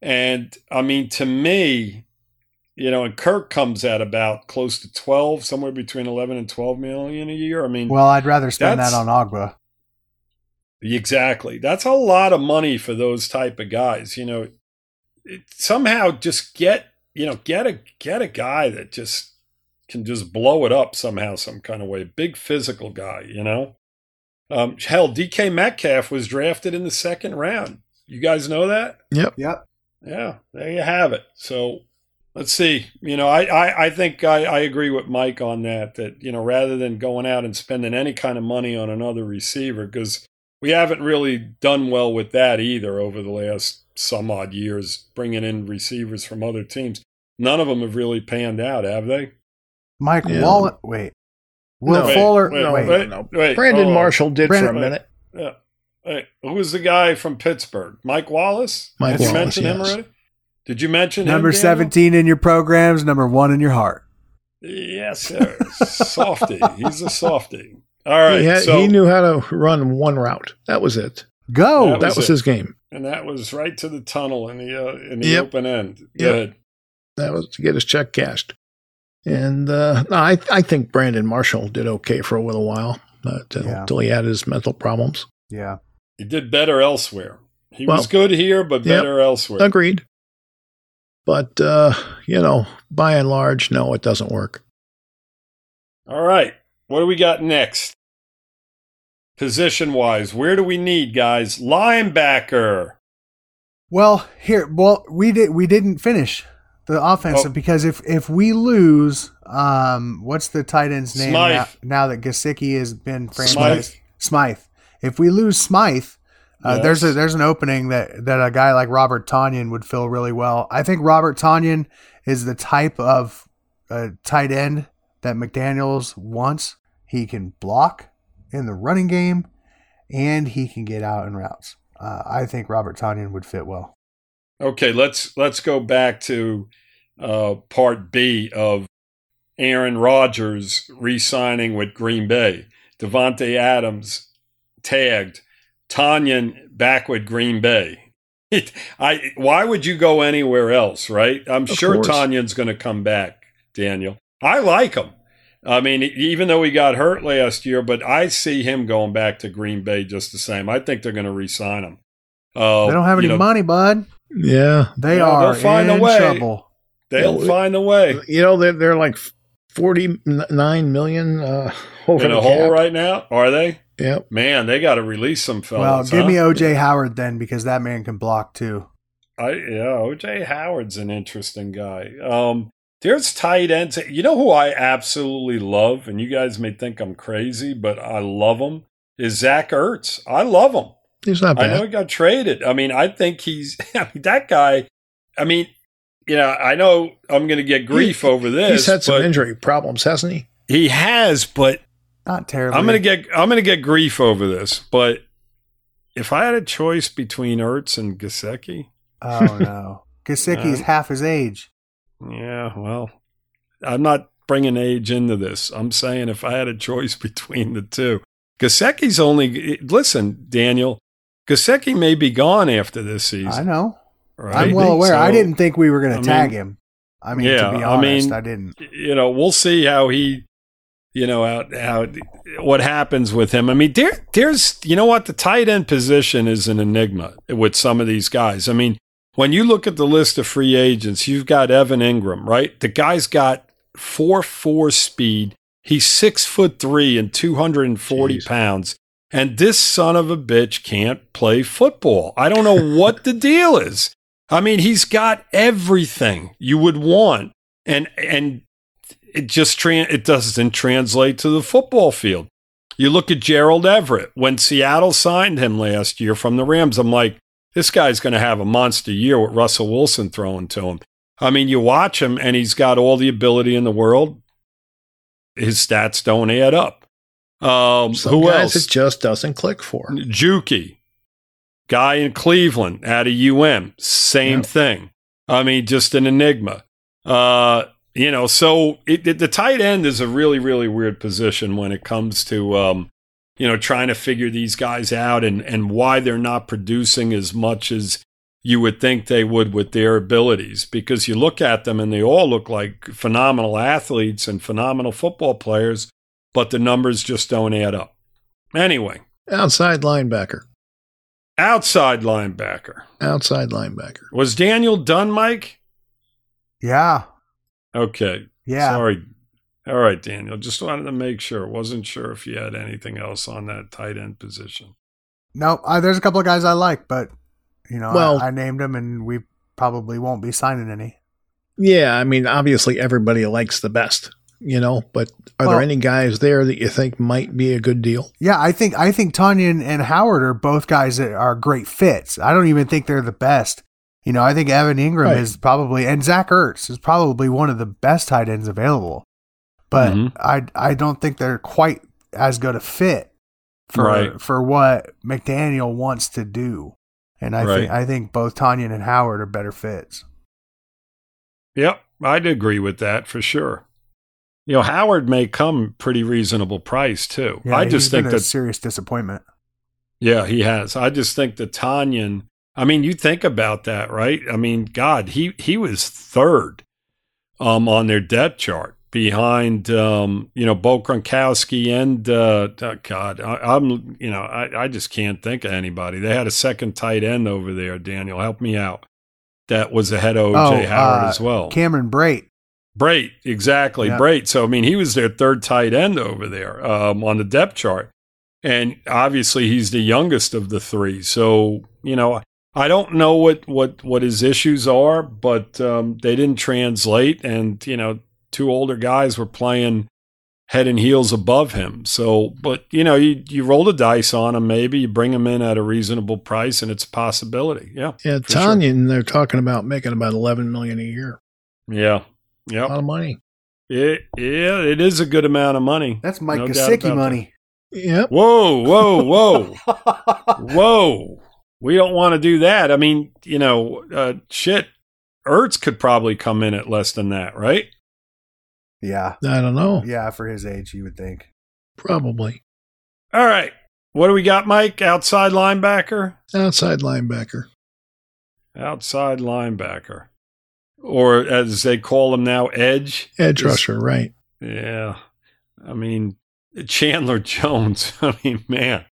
And I mean, to me, you know, and Kirk comes at about close to 12, somewhere between 11 and 12 million a year. I mean, Well, I'd rather spend that on Ogbah. Exactly. That's a lot of money for those type of guys. You know, it, somehow just get you know get a get a guy that just can just blow it up somehow, some kind of way. Big physical guy. You know. Um, hell, DK Metcalf was drafted in the second round. You guys know that? Yep. Yep. Yeah, there you have it. So let's see. You know, I, I, I think I, I agree with Mike on that, that, you know, rather than going out and spending any kind of money on another receiver, because we haven't really done well with that either over the last some odd years, bringing in receivers from other teams. None of them have really panned out, have they? Mike Yeah. Wallen. Wait. Will No. Fuller. Wait, no, wait. wait, no. wait. Brandon Oh, Marshall did Brandon- for a minute. Yeah. Hey, who was the guy from Pittsburgh? Mike Wallace? Mike Did you Wallace, mention him already? Did you mention Number Daniel? 17 in your programs, number one in your heart. Yes, sir. softy. He's a softy. All right. he, had, so, he knew how to run one route. That was it. Go. That That was was it. his game. and that was right to the tunnel in the uh, in the Yep. open end. Yep. Good. That was to get his check cashed. And uh, no, I, I think Brandon Marshall did okay for a little while until, Yeah. until he had his mental problems. yeah. He did better elsewhere. He Well, was good here, but yep. better elsewhere. Agreed. But, uh, you know, by and large, no, it doesn't work. All right. What do we got next? Position wise, where do we need guys? Linebacker. Well, here, well, we did we didn't finish the offensive Oh. because if if we lose, um, what's the tight end's name now, now that Gesicki has been Smythe. franchised? Smythe. If we lose Smythe, uh, there's a there's an opening that that a guy like Robert Tonyan would fill really well. I think Robert Tonyan is the type of uh, tight end that McDaniel's wants. He can block in the running game, and he can get out in routes. Uh, I think Robert Tonyan would fit well. Okay, let's let's go back to uh, part B of Aaron Rodgers re-signing with Green Bay. Davante Adams tagged. Tonyan back with Green Bay. It, I why would you go anywhere else, right? I'm Of sure course. Tonyan's going to come back, Daniel. I like him. I mean, even though he got hurt last year, but I see him going back to Green Bay just the same. I think they're going to re-sign him. Uh, They don't have any you know, money, bud. Yeah. They Yeah, are they'll find a in way. trouble. They'll Yeah, find a way. You know, they're, they're like 49 million uh, over In the a hole right now, are they? Yep. Man, they got to release some well, fellas. give huh? me OJ Howard then, because that man can block too. I yeah, OJ Howard's an interesting guy. Um, there's tight ends. You know who I absolutely love, and you guys may think I'm crazy, but I love him. Is Zach Ertz? I love him. He's not bad. I know he got traded. I mean, I think he's. I mean, that guy. I mean, you know, I know I'm going to get grief over this. He's had some injury problems, hasn't he? He has, but Not terrible. I'm gonna get I'm gonna get grief over this, but if I had a choice between Ertz and Gesicki, Oh no, Gesicki's Uh, half his age. yeah, well, I'm not bringing age into this. I'm saying if I had a choice between the two, Gesicki's only listen, Daniel. Gesicki may be gone after this season. I know. Right? I'm well aware. I didn't think we were going I to mean- tag him. I mean, Yeah, to be I honest, mean- I didn't. You know, we'll see how he you know, how, how what happens with him. I mean, there, there's, you know what, the tight end position is an enigma with some of these guys. I mean, when you look at the list of free agents, you've got Evan Engram, right? The guy's got four four speed. He's six foot three and two hundred and forty pounds. And this son of a bitch can't play football. I don't know what the deal is. I mean, he's got everything you would want, and and it just tra- it doesn't translate to the football field. You look at Gerald Everett when Seattle signed him last year from the Rams. I'm like, this guy's going to have a monster year with Russell Wilson throwing to him. I mean, you watch him and he's got all the ability in the world. His stats don't add up. Um, Some who guys else? it just doesn't click for. Njoku, guy in Cleveland out of UM, same thing. I mean, just an enigma. Uh, you know, so it, it- the tight end is a really, really weird position when it comes to, um, you know, trying to figure these guys out and, and why they're not producing as much as you would think they would with their abilities. Because you look at them and they all look like phenomenal athletes and phenomenal football players, but the numbers just don't add up. Anyway, Outside linebacker. outside linebacker. Outside linebacker. Was Daniel done, Mike? Yeah. Okay. Yeah. Sorry. All right, Daniel. Just wanted to make sure. Wasn't sure if you had anything else on that tight end position. No, uh, there's a couple of guys I like, but you know, Well- I, I named them, and we probably won't be signing any. Yeah, I mean, obviously everybody likes the best, you know, but are Well- there any guys there that you think might be a good deal? Yeah, I think I think Tonyan and, and Howard are both guys that are great fits. I don't even think they're the best. You know, I think Evan Engram Right. is probably and Zach Ertz is probably one of the best tight ends available. But Mhm. I I don't think they're quite as good a fit for Right. for what McDaniel wants to do. And I think I think both Tonyan and Howard are better fits. Yep, I'd agree with that for sure. You know, Howard may come pretty reasonable price too. Yeah, I just think a that serious disappointment. Yeah, he has. I just think that Tonyan. I mean, you think about that, right? I mean, God, he he was third um, on their depth chart behind um, you know Bo Gronkowski and uh, oh, God, I, I'm you know I, I just can't think of anybody. They had a second tight end over there. Daniel, help me out. That was ahead of OJ Oh, Howard uh, as well. Cameron Brate. Brate, exactly. Yeah. Brate. So, I mean, he was their third tight end over there um, on the depth chart. And obviously, he's the youngest of the three. So, you know, I don't know what, what, what his issues are, but um, they didn't translate. And, you know, two older guys were playing head and heels above him. So, but, you know, you, you roll the dice on him, maybe you bring him in at a reasonable price, and it's a possibility. Yeah. Yeah, sure. Tonyan, and they're talking about making about eleven million a year. Yeah. A lot of money. It, yeah, it is a good amount of money. That's Mike No doubt Gesicki about money. Yep. Whoa, whoa, whoa, whoa. We don't want to do that. I mean, you know, uh, shit. Ertz could probably come in at less than that, right? yeah. I don't know. Yeah, for his age, you would think. Probably All right. What do we got, Mike? Outside linebacker? outside linebacker. Outside linebacker. Or as they call him now, edge. Edge rusher, right? Yeah. I mean, Chandler Jones. I mean, man.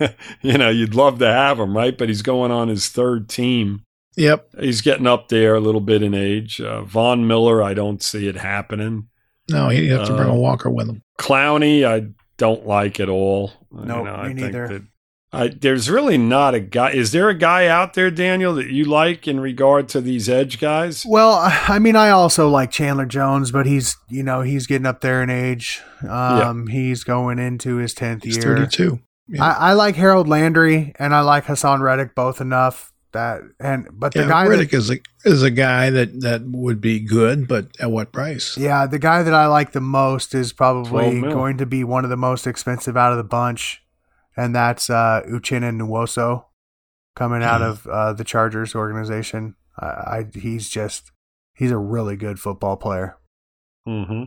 you know, you'd love to have him, right? But he's going on his third team. Yep. He's getting up there a little bit in age. Uh, Von Miller, I don't see it happening. No, he'd have to bring Uh, a walker with him. Clowney, I don't like at all. You Nope, know, me I think neither. That- I, there's really not a guy. Is there a guy out there, Daniel, that you like in regard to these edge guys? Well, I mean, I also like Chandler Jones, but he's you know he's getting up there in age. Um, he's going into his tenth year. thirty-two. Yeah. I, I like Harold Landry and I like Haason Reddick both enough that and but the yeah, guy Reddick that, is a is a guy that that would be good, but at what price? yeah the guy that I like the most is probably going to be one of the most expensive out of the bunch, and that's uh, Uchenna Nwosu coming out Mhm. of uh, the Chargers organization. I, I he's just he's a really good football player. hmm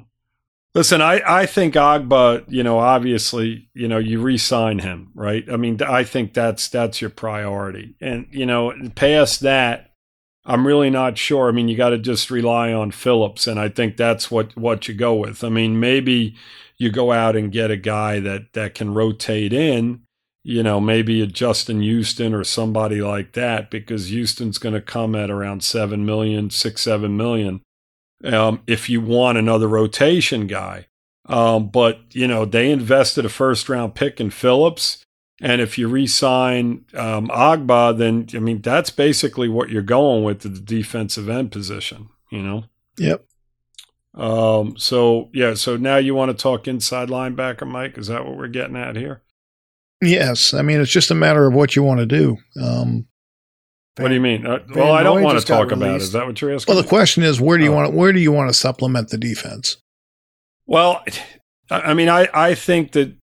Listen, I, I think Ogbah, you know, obviously, you know, you re-sign him, right? I mean, I think that's that's your priority, and you know, past that, I'm really not sure. I mean, you got to just rely on Phillips, and I think that's what what you go with. I mean, maybe you go out and get a guy that that can rotate in. You know, maybe a Justin Houston or somebody like that, because Houston's going to come at around seven million, six, seven million. Um, if you want another rotation guy, um, but you know they invested a first round pick in Phillips. And if you re-sign um, Ogbah, then I mean that's basically what you're going with the defensive end position. You know. Yep. Um. So yeah. So now you want to talk inside linebacker, Mike? Is that what we're getting at here? Yes. I mean, it's just a matter of what you want to do. Um, what do you mean? Uh, well, I don't want to talk about it. Is that what you're asking? Well, the question is, where do you oh. want to, where do you want to supplement the defense? Well, I mean, I I think that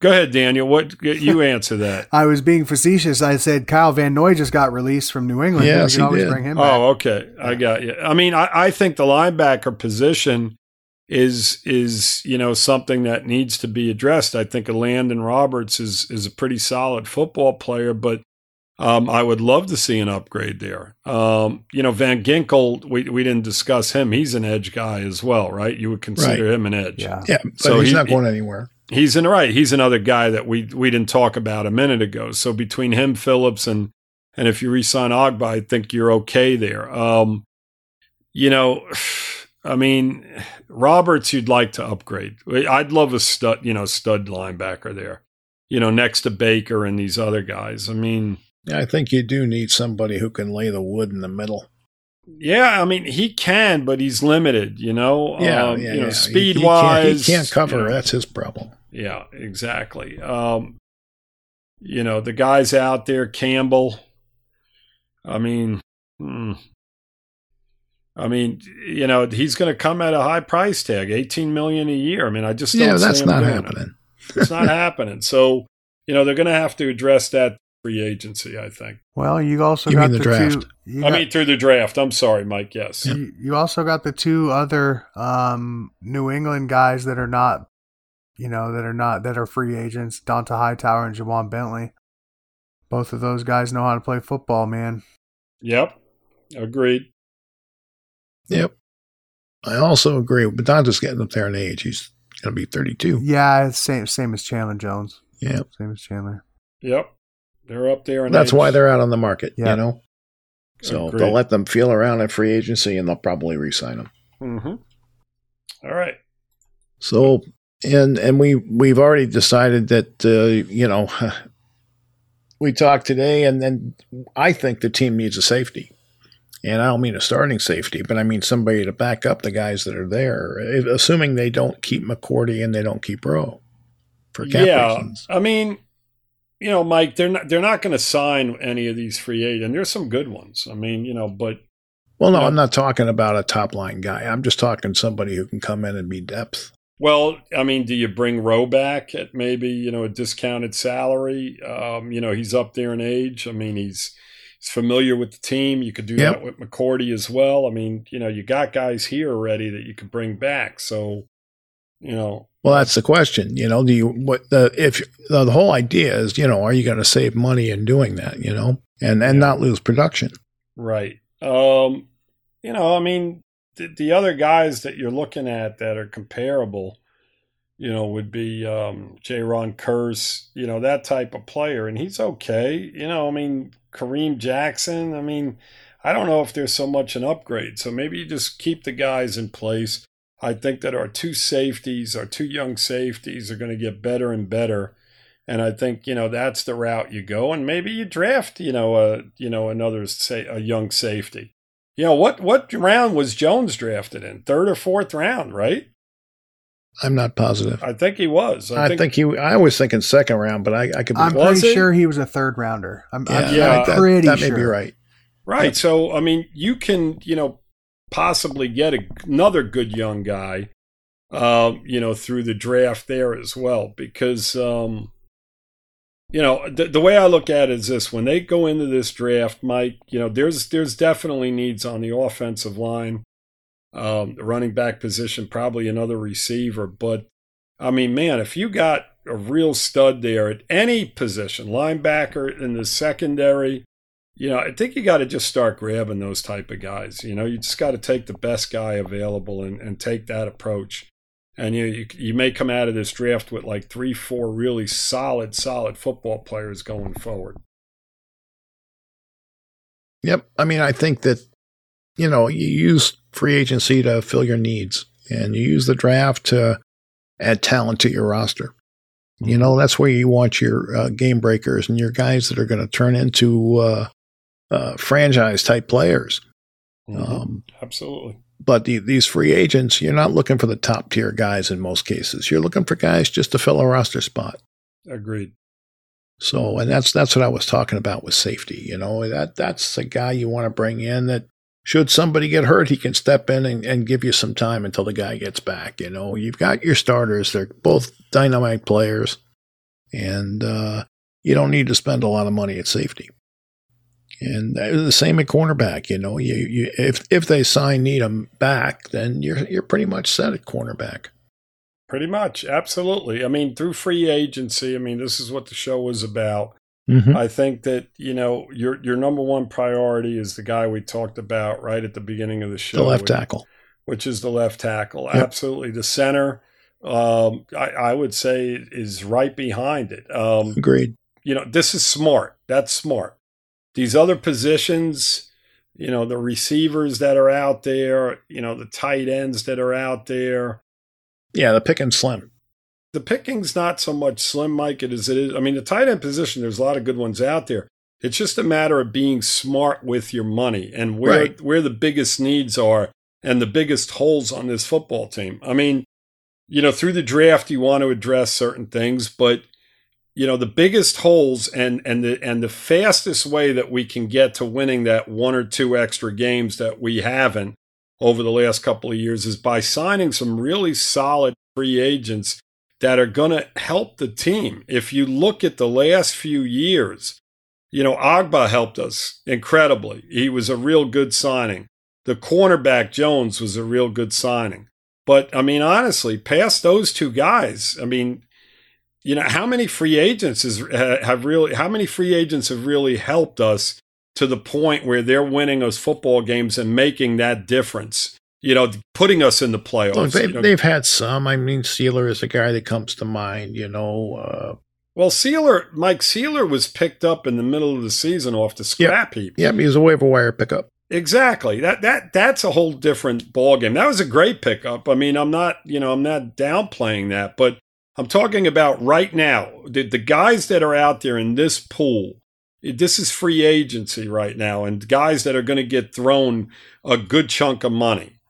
Go ahead, Daniel. What you answer that? I was being facetious. I said Kyle Van Noy just got released from New England. Yes, we always did. bring him back. Oh, okay. I got you. I mean, I, I think the linebacker position is is you know something that needs to be addressed. I think Landon Roberts is is a pretty solid football player, but um, I would love to see an upgrade there. Um, you know, Van Ginkel, we we didn't discuss him. He's an edge guy as well, right? You would consider right. him an edge. Yeah, yeah, but so he's he, not going anywhere. He's in the right. He's another guy that we we didn't talk about a minute ago. So between him, Phillips, and and if you resign Ogbah, I think you're okay there. Um, you know, I mean, Roberts, you'd like to upgrade. I'd love a stud, you know, stud linebacker there. You know, next to Baker and these other guys. I mean, yeah, I think you do need somebody who can lay the wood in the middle. Yeah, I mean he can, but he's limited. You know, yeah, um, yeah you know, yeah. speed he, wise, he can't, he can't cover. You know, that's his problem. Yeah, exactly. Um, you know, the guys out there, Campbell. I mean, hmm, I mean, you know, he's going to come at a high price tag, eighteen million a year. I mean, I just yeah, that's not happening. It. it's not happening. So, you know, they're going to have to address that free agency. I think. Well, you also you got the, the, draft. two. I mean, through the draft. I'm sorry, Mike. Yes. You, you also got the two other um, New England guys that are not you know, that are not that are free agents, Dont'a Hightower and Ja'Whaun Bentley. Both of those guys know how to play football, man. Yep. Agreed. Yep. I also agree. But Dont'a's getting up there in age. He's gonna be thirty two. Yeah, same same as Chandler Jones. Yep. Same as Chandler. Yep. They're up there. That's age. why they're out on the market. Yep. You know. So Agreed. they'll let them feel around at free agency and they'll probably re-sign them. Mm-hmm. All right. So and and we we've already decided that uh, you know we talked today, and then I think the team needs a safety, and I don't mean a starting safety, but I mean somebody to back up the guys that are there, assuming they don't keep McCourty and they don't keep Rowe for cap yeah, reasons. I mean. You know, Mike, they're not they're not going to sign any of these free agents. And there's some good ones. I mean, you know, but well, no, you know, I'm not talking about a top line guy. I'm just talking somebody who can come in and be depth. Well, I mean, do you bring Rowe back at maybe you know a discounted salary? Um, you know, he's up there in age. I mean, he's he's familiar with the team. You could do yep. that with McCourty as well. I mean, you know, you got guys here already that you could bring back. So, you know, well, that's the question. You know, do you what the if the, the whole idea is you know are you going to save money in doing that? You know, and and yeah. not lose production. Right. Um, you know, I mean, the, the other guys that you're looking at that are comparable, you know, would be um, Jayron Kearse, you know, that type of player. And he's okay. You know, I mean, Kareem Jackson, I mean, I don't know if there's so much an upgrade. So maybe you just keep the guys in place. I think that our two safeties, our two young safeties, are going to get better and better. And I think you know that's the route you go, and maybe you draft you know a you know another say a young safety. You know what? What round was Jones drafted in? Third or fourth round, right? I'm not positive. I think he was. I, I think, think, he. I was thinking second round, but I, I could. Be, I'm pretty sure he was a third rounder. I'm, yeah, I'm, yeah, I'm pretty that, that sure. may be right. Right. So I mean, you can you know possibly get a, another good young guy, um, you know, through the draft there as well, because um, you know, the, the way I look at it is this: when they go into this draft, Mike, you know, there's there's definitely needs on the offensive line, um, running back position, probably another receiver. But I mean, man, if you got a real stud there at any position, linebacker in the secondary, you know, I think you got to just start grabbing those type of guys. You know, you just got to take the best guy available and, and take that approach. And you, you you may come out of this draft with like three, four really solid, solid football players going forward. Yep. I mean, I think that, you know, you use free agency to fill your needs and you use the draft to add talent to your roster. You know, that's where you want your uh, game breakers and your guys that are going to turn into uh, uh, franchise type players. Mm-hmm. Um, Absolutely. But the, these free agents, you're not looking for the top tier guys in most cases. You're looking for guys just to fill a roster spot. Agreed. So, and that's that's what I was talking about with safety. You know, that that's a guy you want to bring in that should somebody get hurt, he can step in and, and give you some time until the guy gets back. You know, you've got your starters; they're both dynamite players, and uh, you don't need to spend a lot of money at safety. And the same at cornerback. You know, you, you if if they sign Needham back, then you're you're pretty much set at cornerback. Pretty much, absolutely. I mean, through free agency, I mean, this is what the show was about. Mm-hmm. I think that you know your your number one priority is the guy we talked about right at the beginning of the show, the left tackle, which is the left tackle. Yep. Absolutely, the center. Um, I, I, would say is right behind it. Um, Agreed. You know, this is smart. That's smart. These other positions, you know, the receivers that are out there, you know, the tight ends that are out there, yeah, the pick and slim. The picking's not so much slim, Mike, as it is. I mean, the tight end position, there's a lot of good ones out there. It's just a matter of being smart with your money and where right. where the biggest needs are and the biggest holes on this football team. I mean, you know, through the draft you want to address certain things, but you know, the biggest holes and and the and the fastest way that we can get to winning that one or two extra games that we haven't over the last couple of years is by signing some really solid free agents that are going to help the team. If you look at the last few years, you know, Ogbah helped us incredibly. He was a real good signing. The cornerback Jones was a real good signing. But I mean, honestly, past those two guys, I mean, you know, how many free agents is, have really, how many free agents have really helped us to the point where they're winning those football games and making that difference. You know, putting us in the playoffs. Look, they've, you know. they've had some. I mean, Sieler is a guy that comes to mind. You know. Uh, well, Sieler, Mike Sieler was picked up in the middle of the season off the scrap yep. heap. Yeah, he was a waiver wire pickup. Exactly. That that that's a whole different ballgame. That was a great pickup. I mean, I'm not, you know, I'm not downplaying that, but I'm talking about right now. The, the guys that are out there in this pool this is free agency right now, and guys that are going to get thrown a good chunk of money.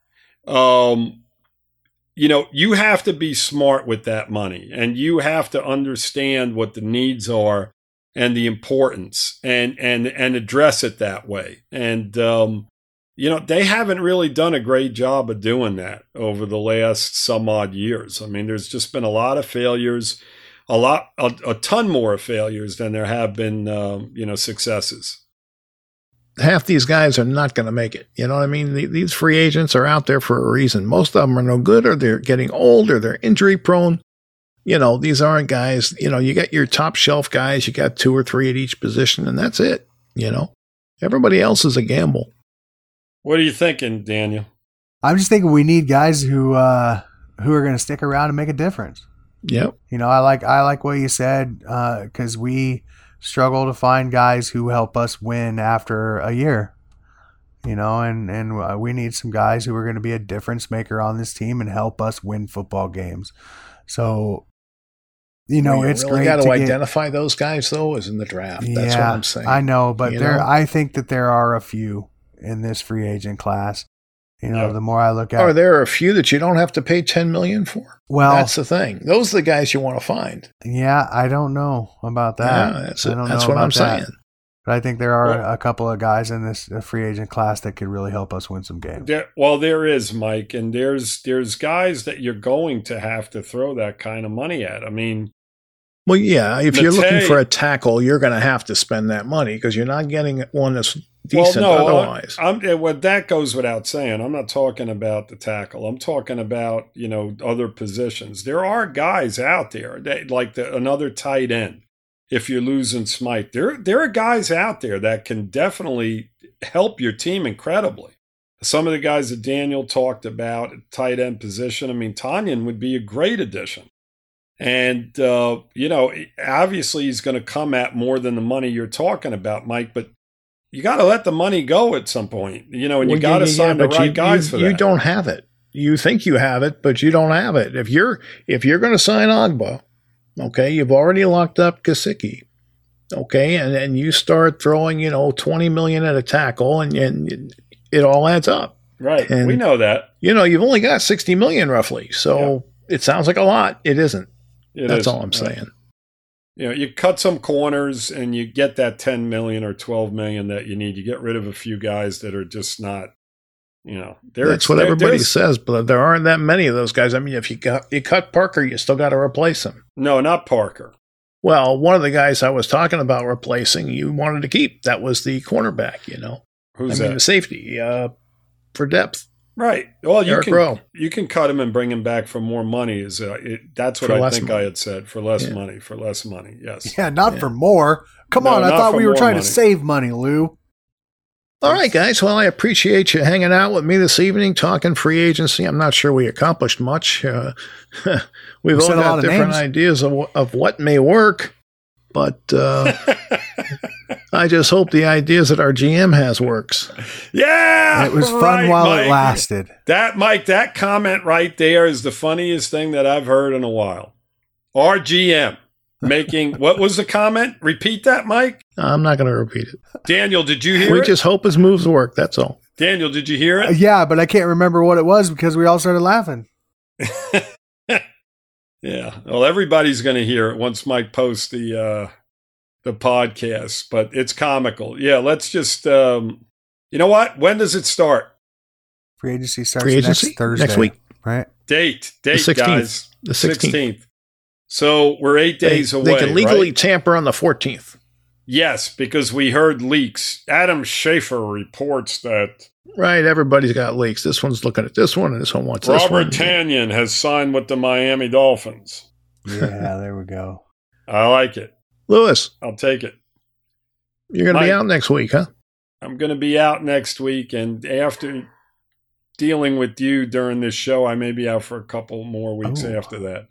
Um, you know, you have to be smart with that money, and you have to understand what the needs are and the importance, and and and address it that way. And um, you know, they haven't really done a great job of doing that over the last some odd years. I mean, there's just been a lot of failures a lot, a, a ton more failures than there have been, um, you know, successes. Half these guys are not going to make it. You know what I mean? these free agents are out there for a reason. Most of them are no good, or they're getting old, or they're injury prone. You know, these aren't guys. You know, you got your top shelf guys. You got two or three at each position, and that's it. You know, everybody else is a gamble. What are you thinking, Daniel? I'm just thinking we need guys who uh, who are going to stick around and make a difference. Yep. You know, I like I like what you said because uh, we struggle to find guys who help us win after a year. You know, and and uh, we need some guys who are going to be a difference maker on this team and help us win football games. So, you know, well, it's really great got to, to identify get, those guys though, is in the draft. That's yeah, what I'm saying. I know, but you there, know? I think that there are a few in this free agent class you know, yeah. the more I look at, are there a few that you don't have to pay ten million for? Well, that's the thing. Those are the guys you want to find. Yeah, I don't know about that. Yeah, that's, that's what I'm that. saying. But I think there are well, a couple of guys in this uh, free agent class that could really help us win some games. There, well, there is Mike, and there's there's guys that you're going to have to throw that kind of money at. I mean, well, yeah, if Mate, you're looking for a tackle, you're going to have to spend that money because you're not getting one that's decent well, no, otherwise. I'm, I'm, well, that goes without saying. I'm not talking about the tackle. I'm talking about you know other positions. There are guys out there that like the, another tight end. if you're losing Smythe, There, there are guys out there that can definitely help your team incredibly. Some of the guys that Daniel talked about, tight end position. I mean, Tonyan would be a great addition. And, uh, you know, obviously he's going to come at more than the money you're talking about, Mike, but you got to let the money go at some point, you know, and well, you got to yeah, sign yeah, the right you, guys you, for that. You don't have it. You think you have it, but you don't have it. If you're if you're going to sign Ogbah, okay, you've already locked up Gesicki, okay, and and you start throwing, you know, twenty million at a tackle, and, and it all adds up. Right, and, we know that. You know, you've only got sixty million roughly, so yeah. it sounds like a lot. It isn't. It That's is. all I'm saying. You know, you cut some corners and you get that 10 million or 12 million that you need. You get rid of a few guys that are just not, you know, that's what everybody says, but there aren't that many of those guys. I mean, if you got you cut Parker, you still got to replace him. No, not Parker. Well, one of the guys I was talking about replacing, you wanted to keep. That was the cornerback. You know, who's I that? Mean, the safety uh, for depth. Right. Well, you Eric can Rowe. you can cut him and bring him back for more money. Is uh, it, that's what for I think money. I had said for less yeah. money. For less money. Yes. Yeah, not yeah. for more. Come no, on, I thought we were trying money. to save money, Lou. All right, guys. Well, I appreciate you hanging out with me this evening, talking free agency. I'm not sure we accomplished much. Uh, we've we all got different ideas of, of what may work. But uh, I just hope the ideas that our GM has works. Yeah, it was fun while Mike. it lasted. That Mike, that comment right there is the funniest thing that I've heard in a while. Our GM making what was the comment? Repeat that, Mike. I'm not going to repeat it. Daniel, did you hear? We it? just hope his moves work. That's all. Daniel, did you hear it? Uh, yeah, but I can't remember what it was because we all started laughing. Yeah. Well, everybody's going to hear it once Mike posts the uh, the podcast, but it's comical. Yeah. Let's just. Um, you know what? When does it start? Free agency starts Free agency? next Thursday. Next week, right? Date, date, the 16th. guys. The sixteenth. So we're eight days they, away. They can legally right? tamper on the fourteenth. Yes, because we heard leaks. Adam Schefter reports that Right, everybody's got leaks. This one's looking at this one, and this one wants Robert this one. Robert Tonyan has signed with the Miami Dolphins. Yeah, there we go. I like it. Lewis, I'll take it. You're going to be out next week, huh? I'm going to be out next week, and after dealing with you during this show, I may be out for a couple more weeks Ooh. after that.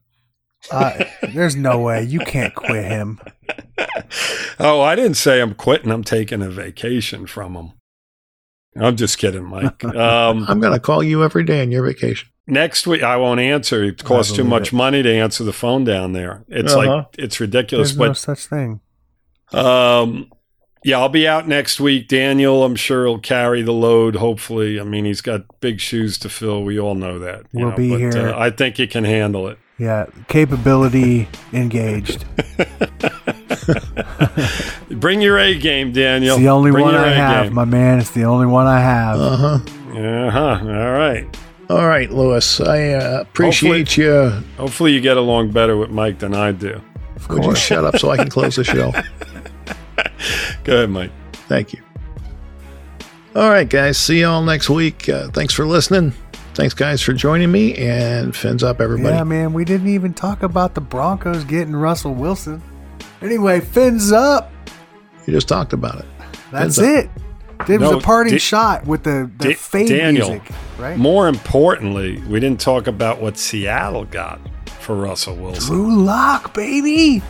Uh, there's no way you can't quit him. oh, I didn't say I'm quitting. I'm taking a vacation from him. I'm just kidding, Mike. Um, I'm going to call you every day on your vacation. Next week, I won't answer. It costs too much it. money to answer the phone down there. It's uh-huh. like it's ridiculous. There's but, no such thing. Um, yeah, I'll be out next week. Daniel, I'm sure he'll carry the load. Hopefully, I mean he's got big shoes to fill. We all know that. We'll know, be but, here. Uh, I think he can handle it. Yeah, capability engaged. Bring your A game, Daniel. It's the only Bring one I have, game. my man. It's the only one I have. Uh huh. Uh huh. All right. All right, Lewis. I uh, appreciate hopefully, you. Hopefully, you get along better with Mike than I do. Of Would you shut up so I can close the show? Go ahead, Mike. Thank you. All right, guys. See you all next week. Uh, thanks for listening. Thanks, guys, for joining me. And fins up, everybody. Yeah, man. We didn't even talk about the Broncos getting Russell Wilson. Anyway, fins up. You just talked about it. That's fins it. Up. It was no, a parting shot with the, the fade Daniel, music, right? More importantly, we didn't talk about what Seattle got for Russell Wilson. Drew Lock, baby.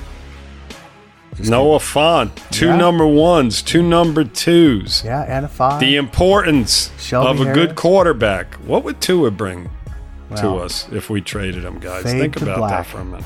Just Noah Fant, two yeah. number ones, two number twos. Yeah, and a five. The importance Shelby of a Harris. good quarterback. What would Tua bring well, to us if we traded him, guys? Think about black. that for a minute.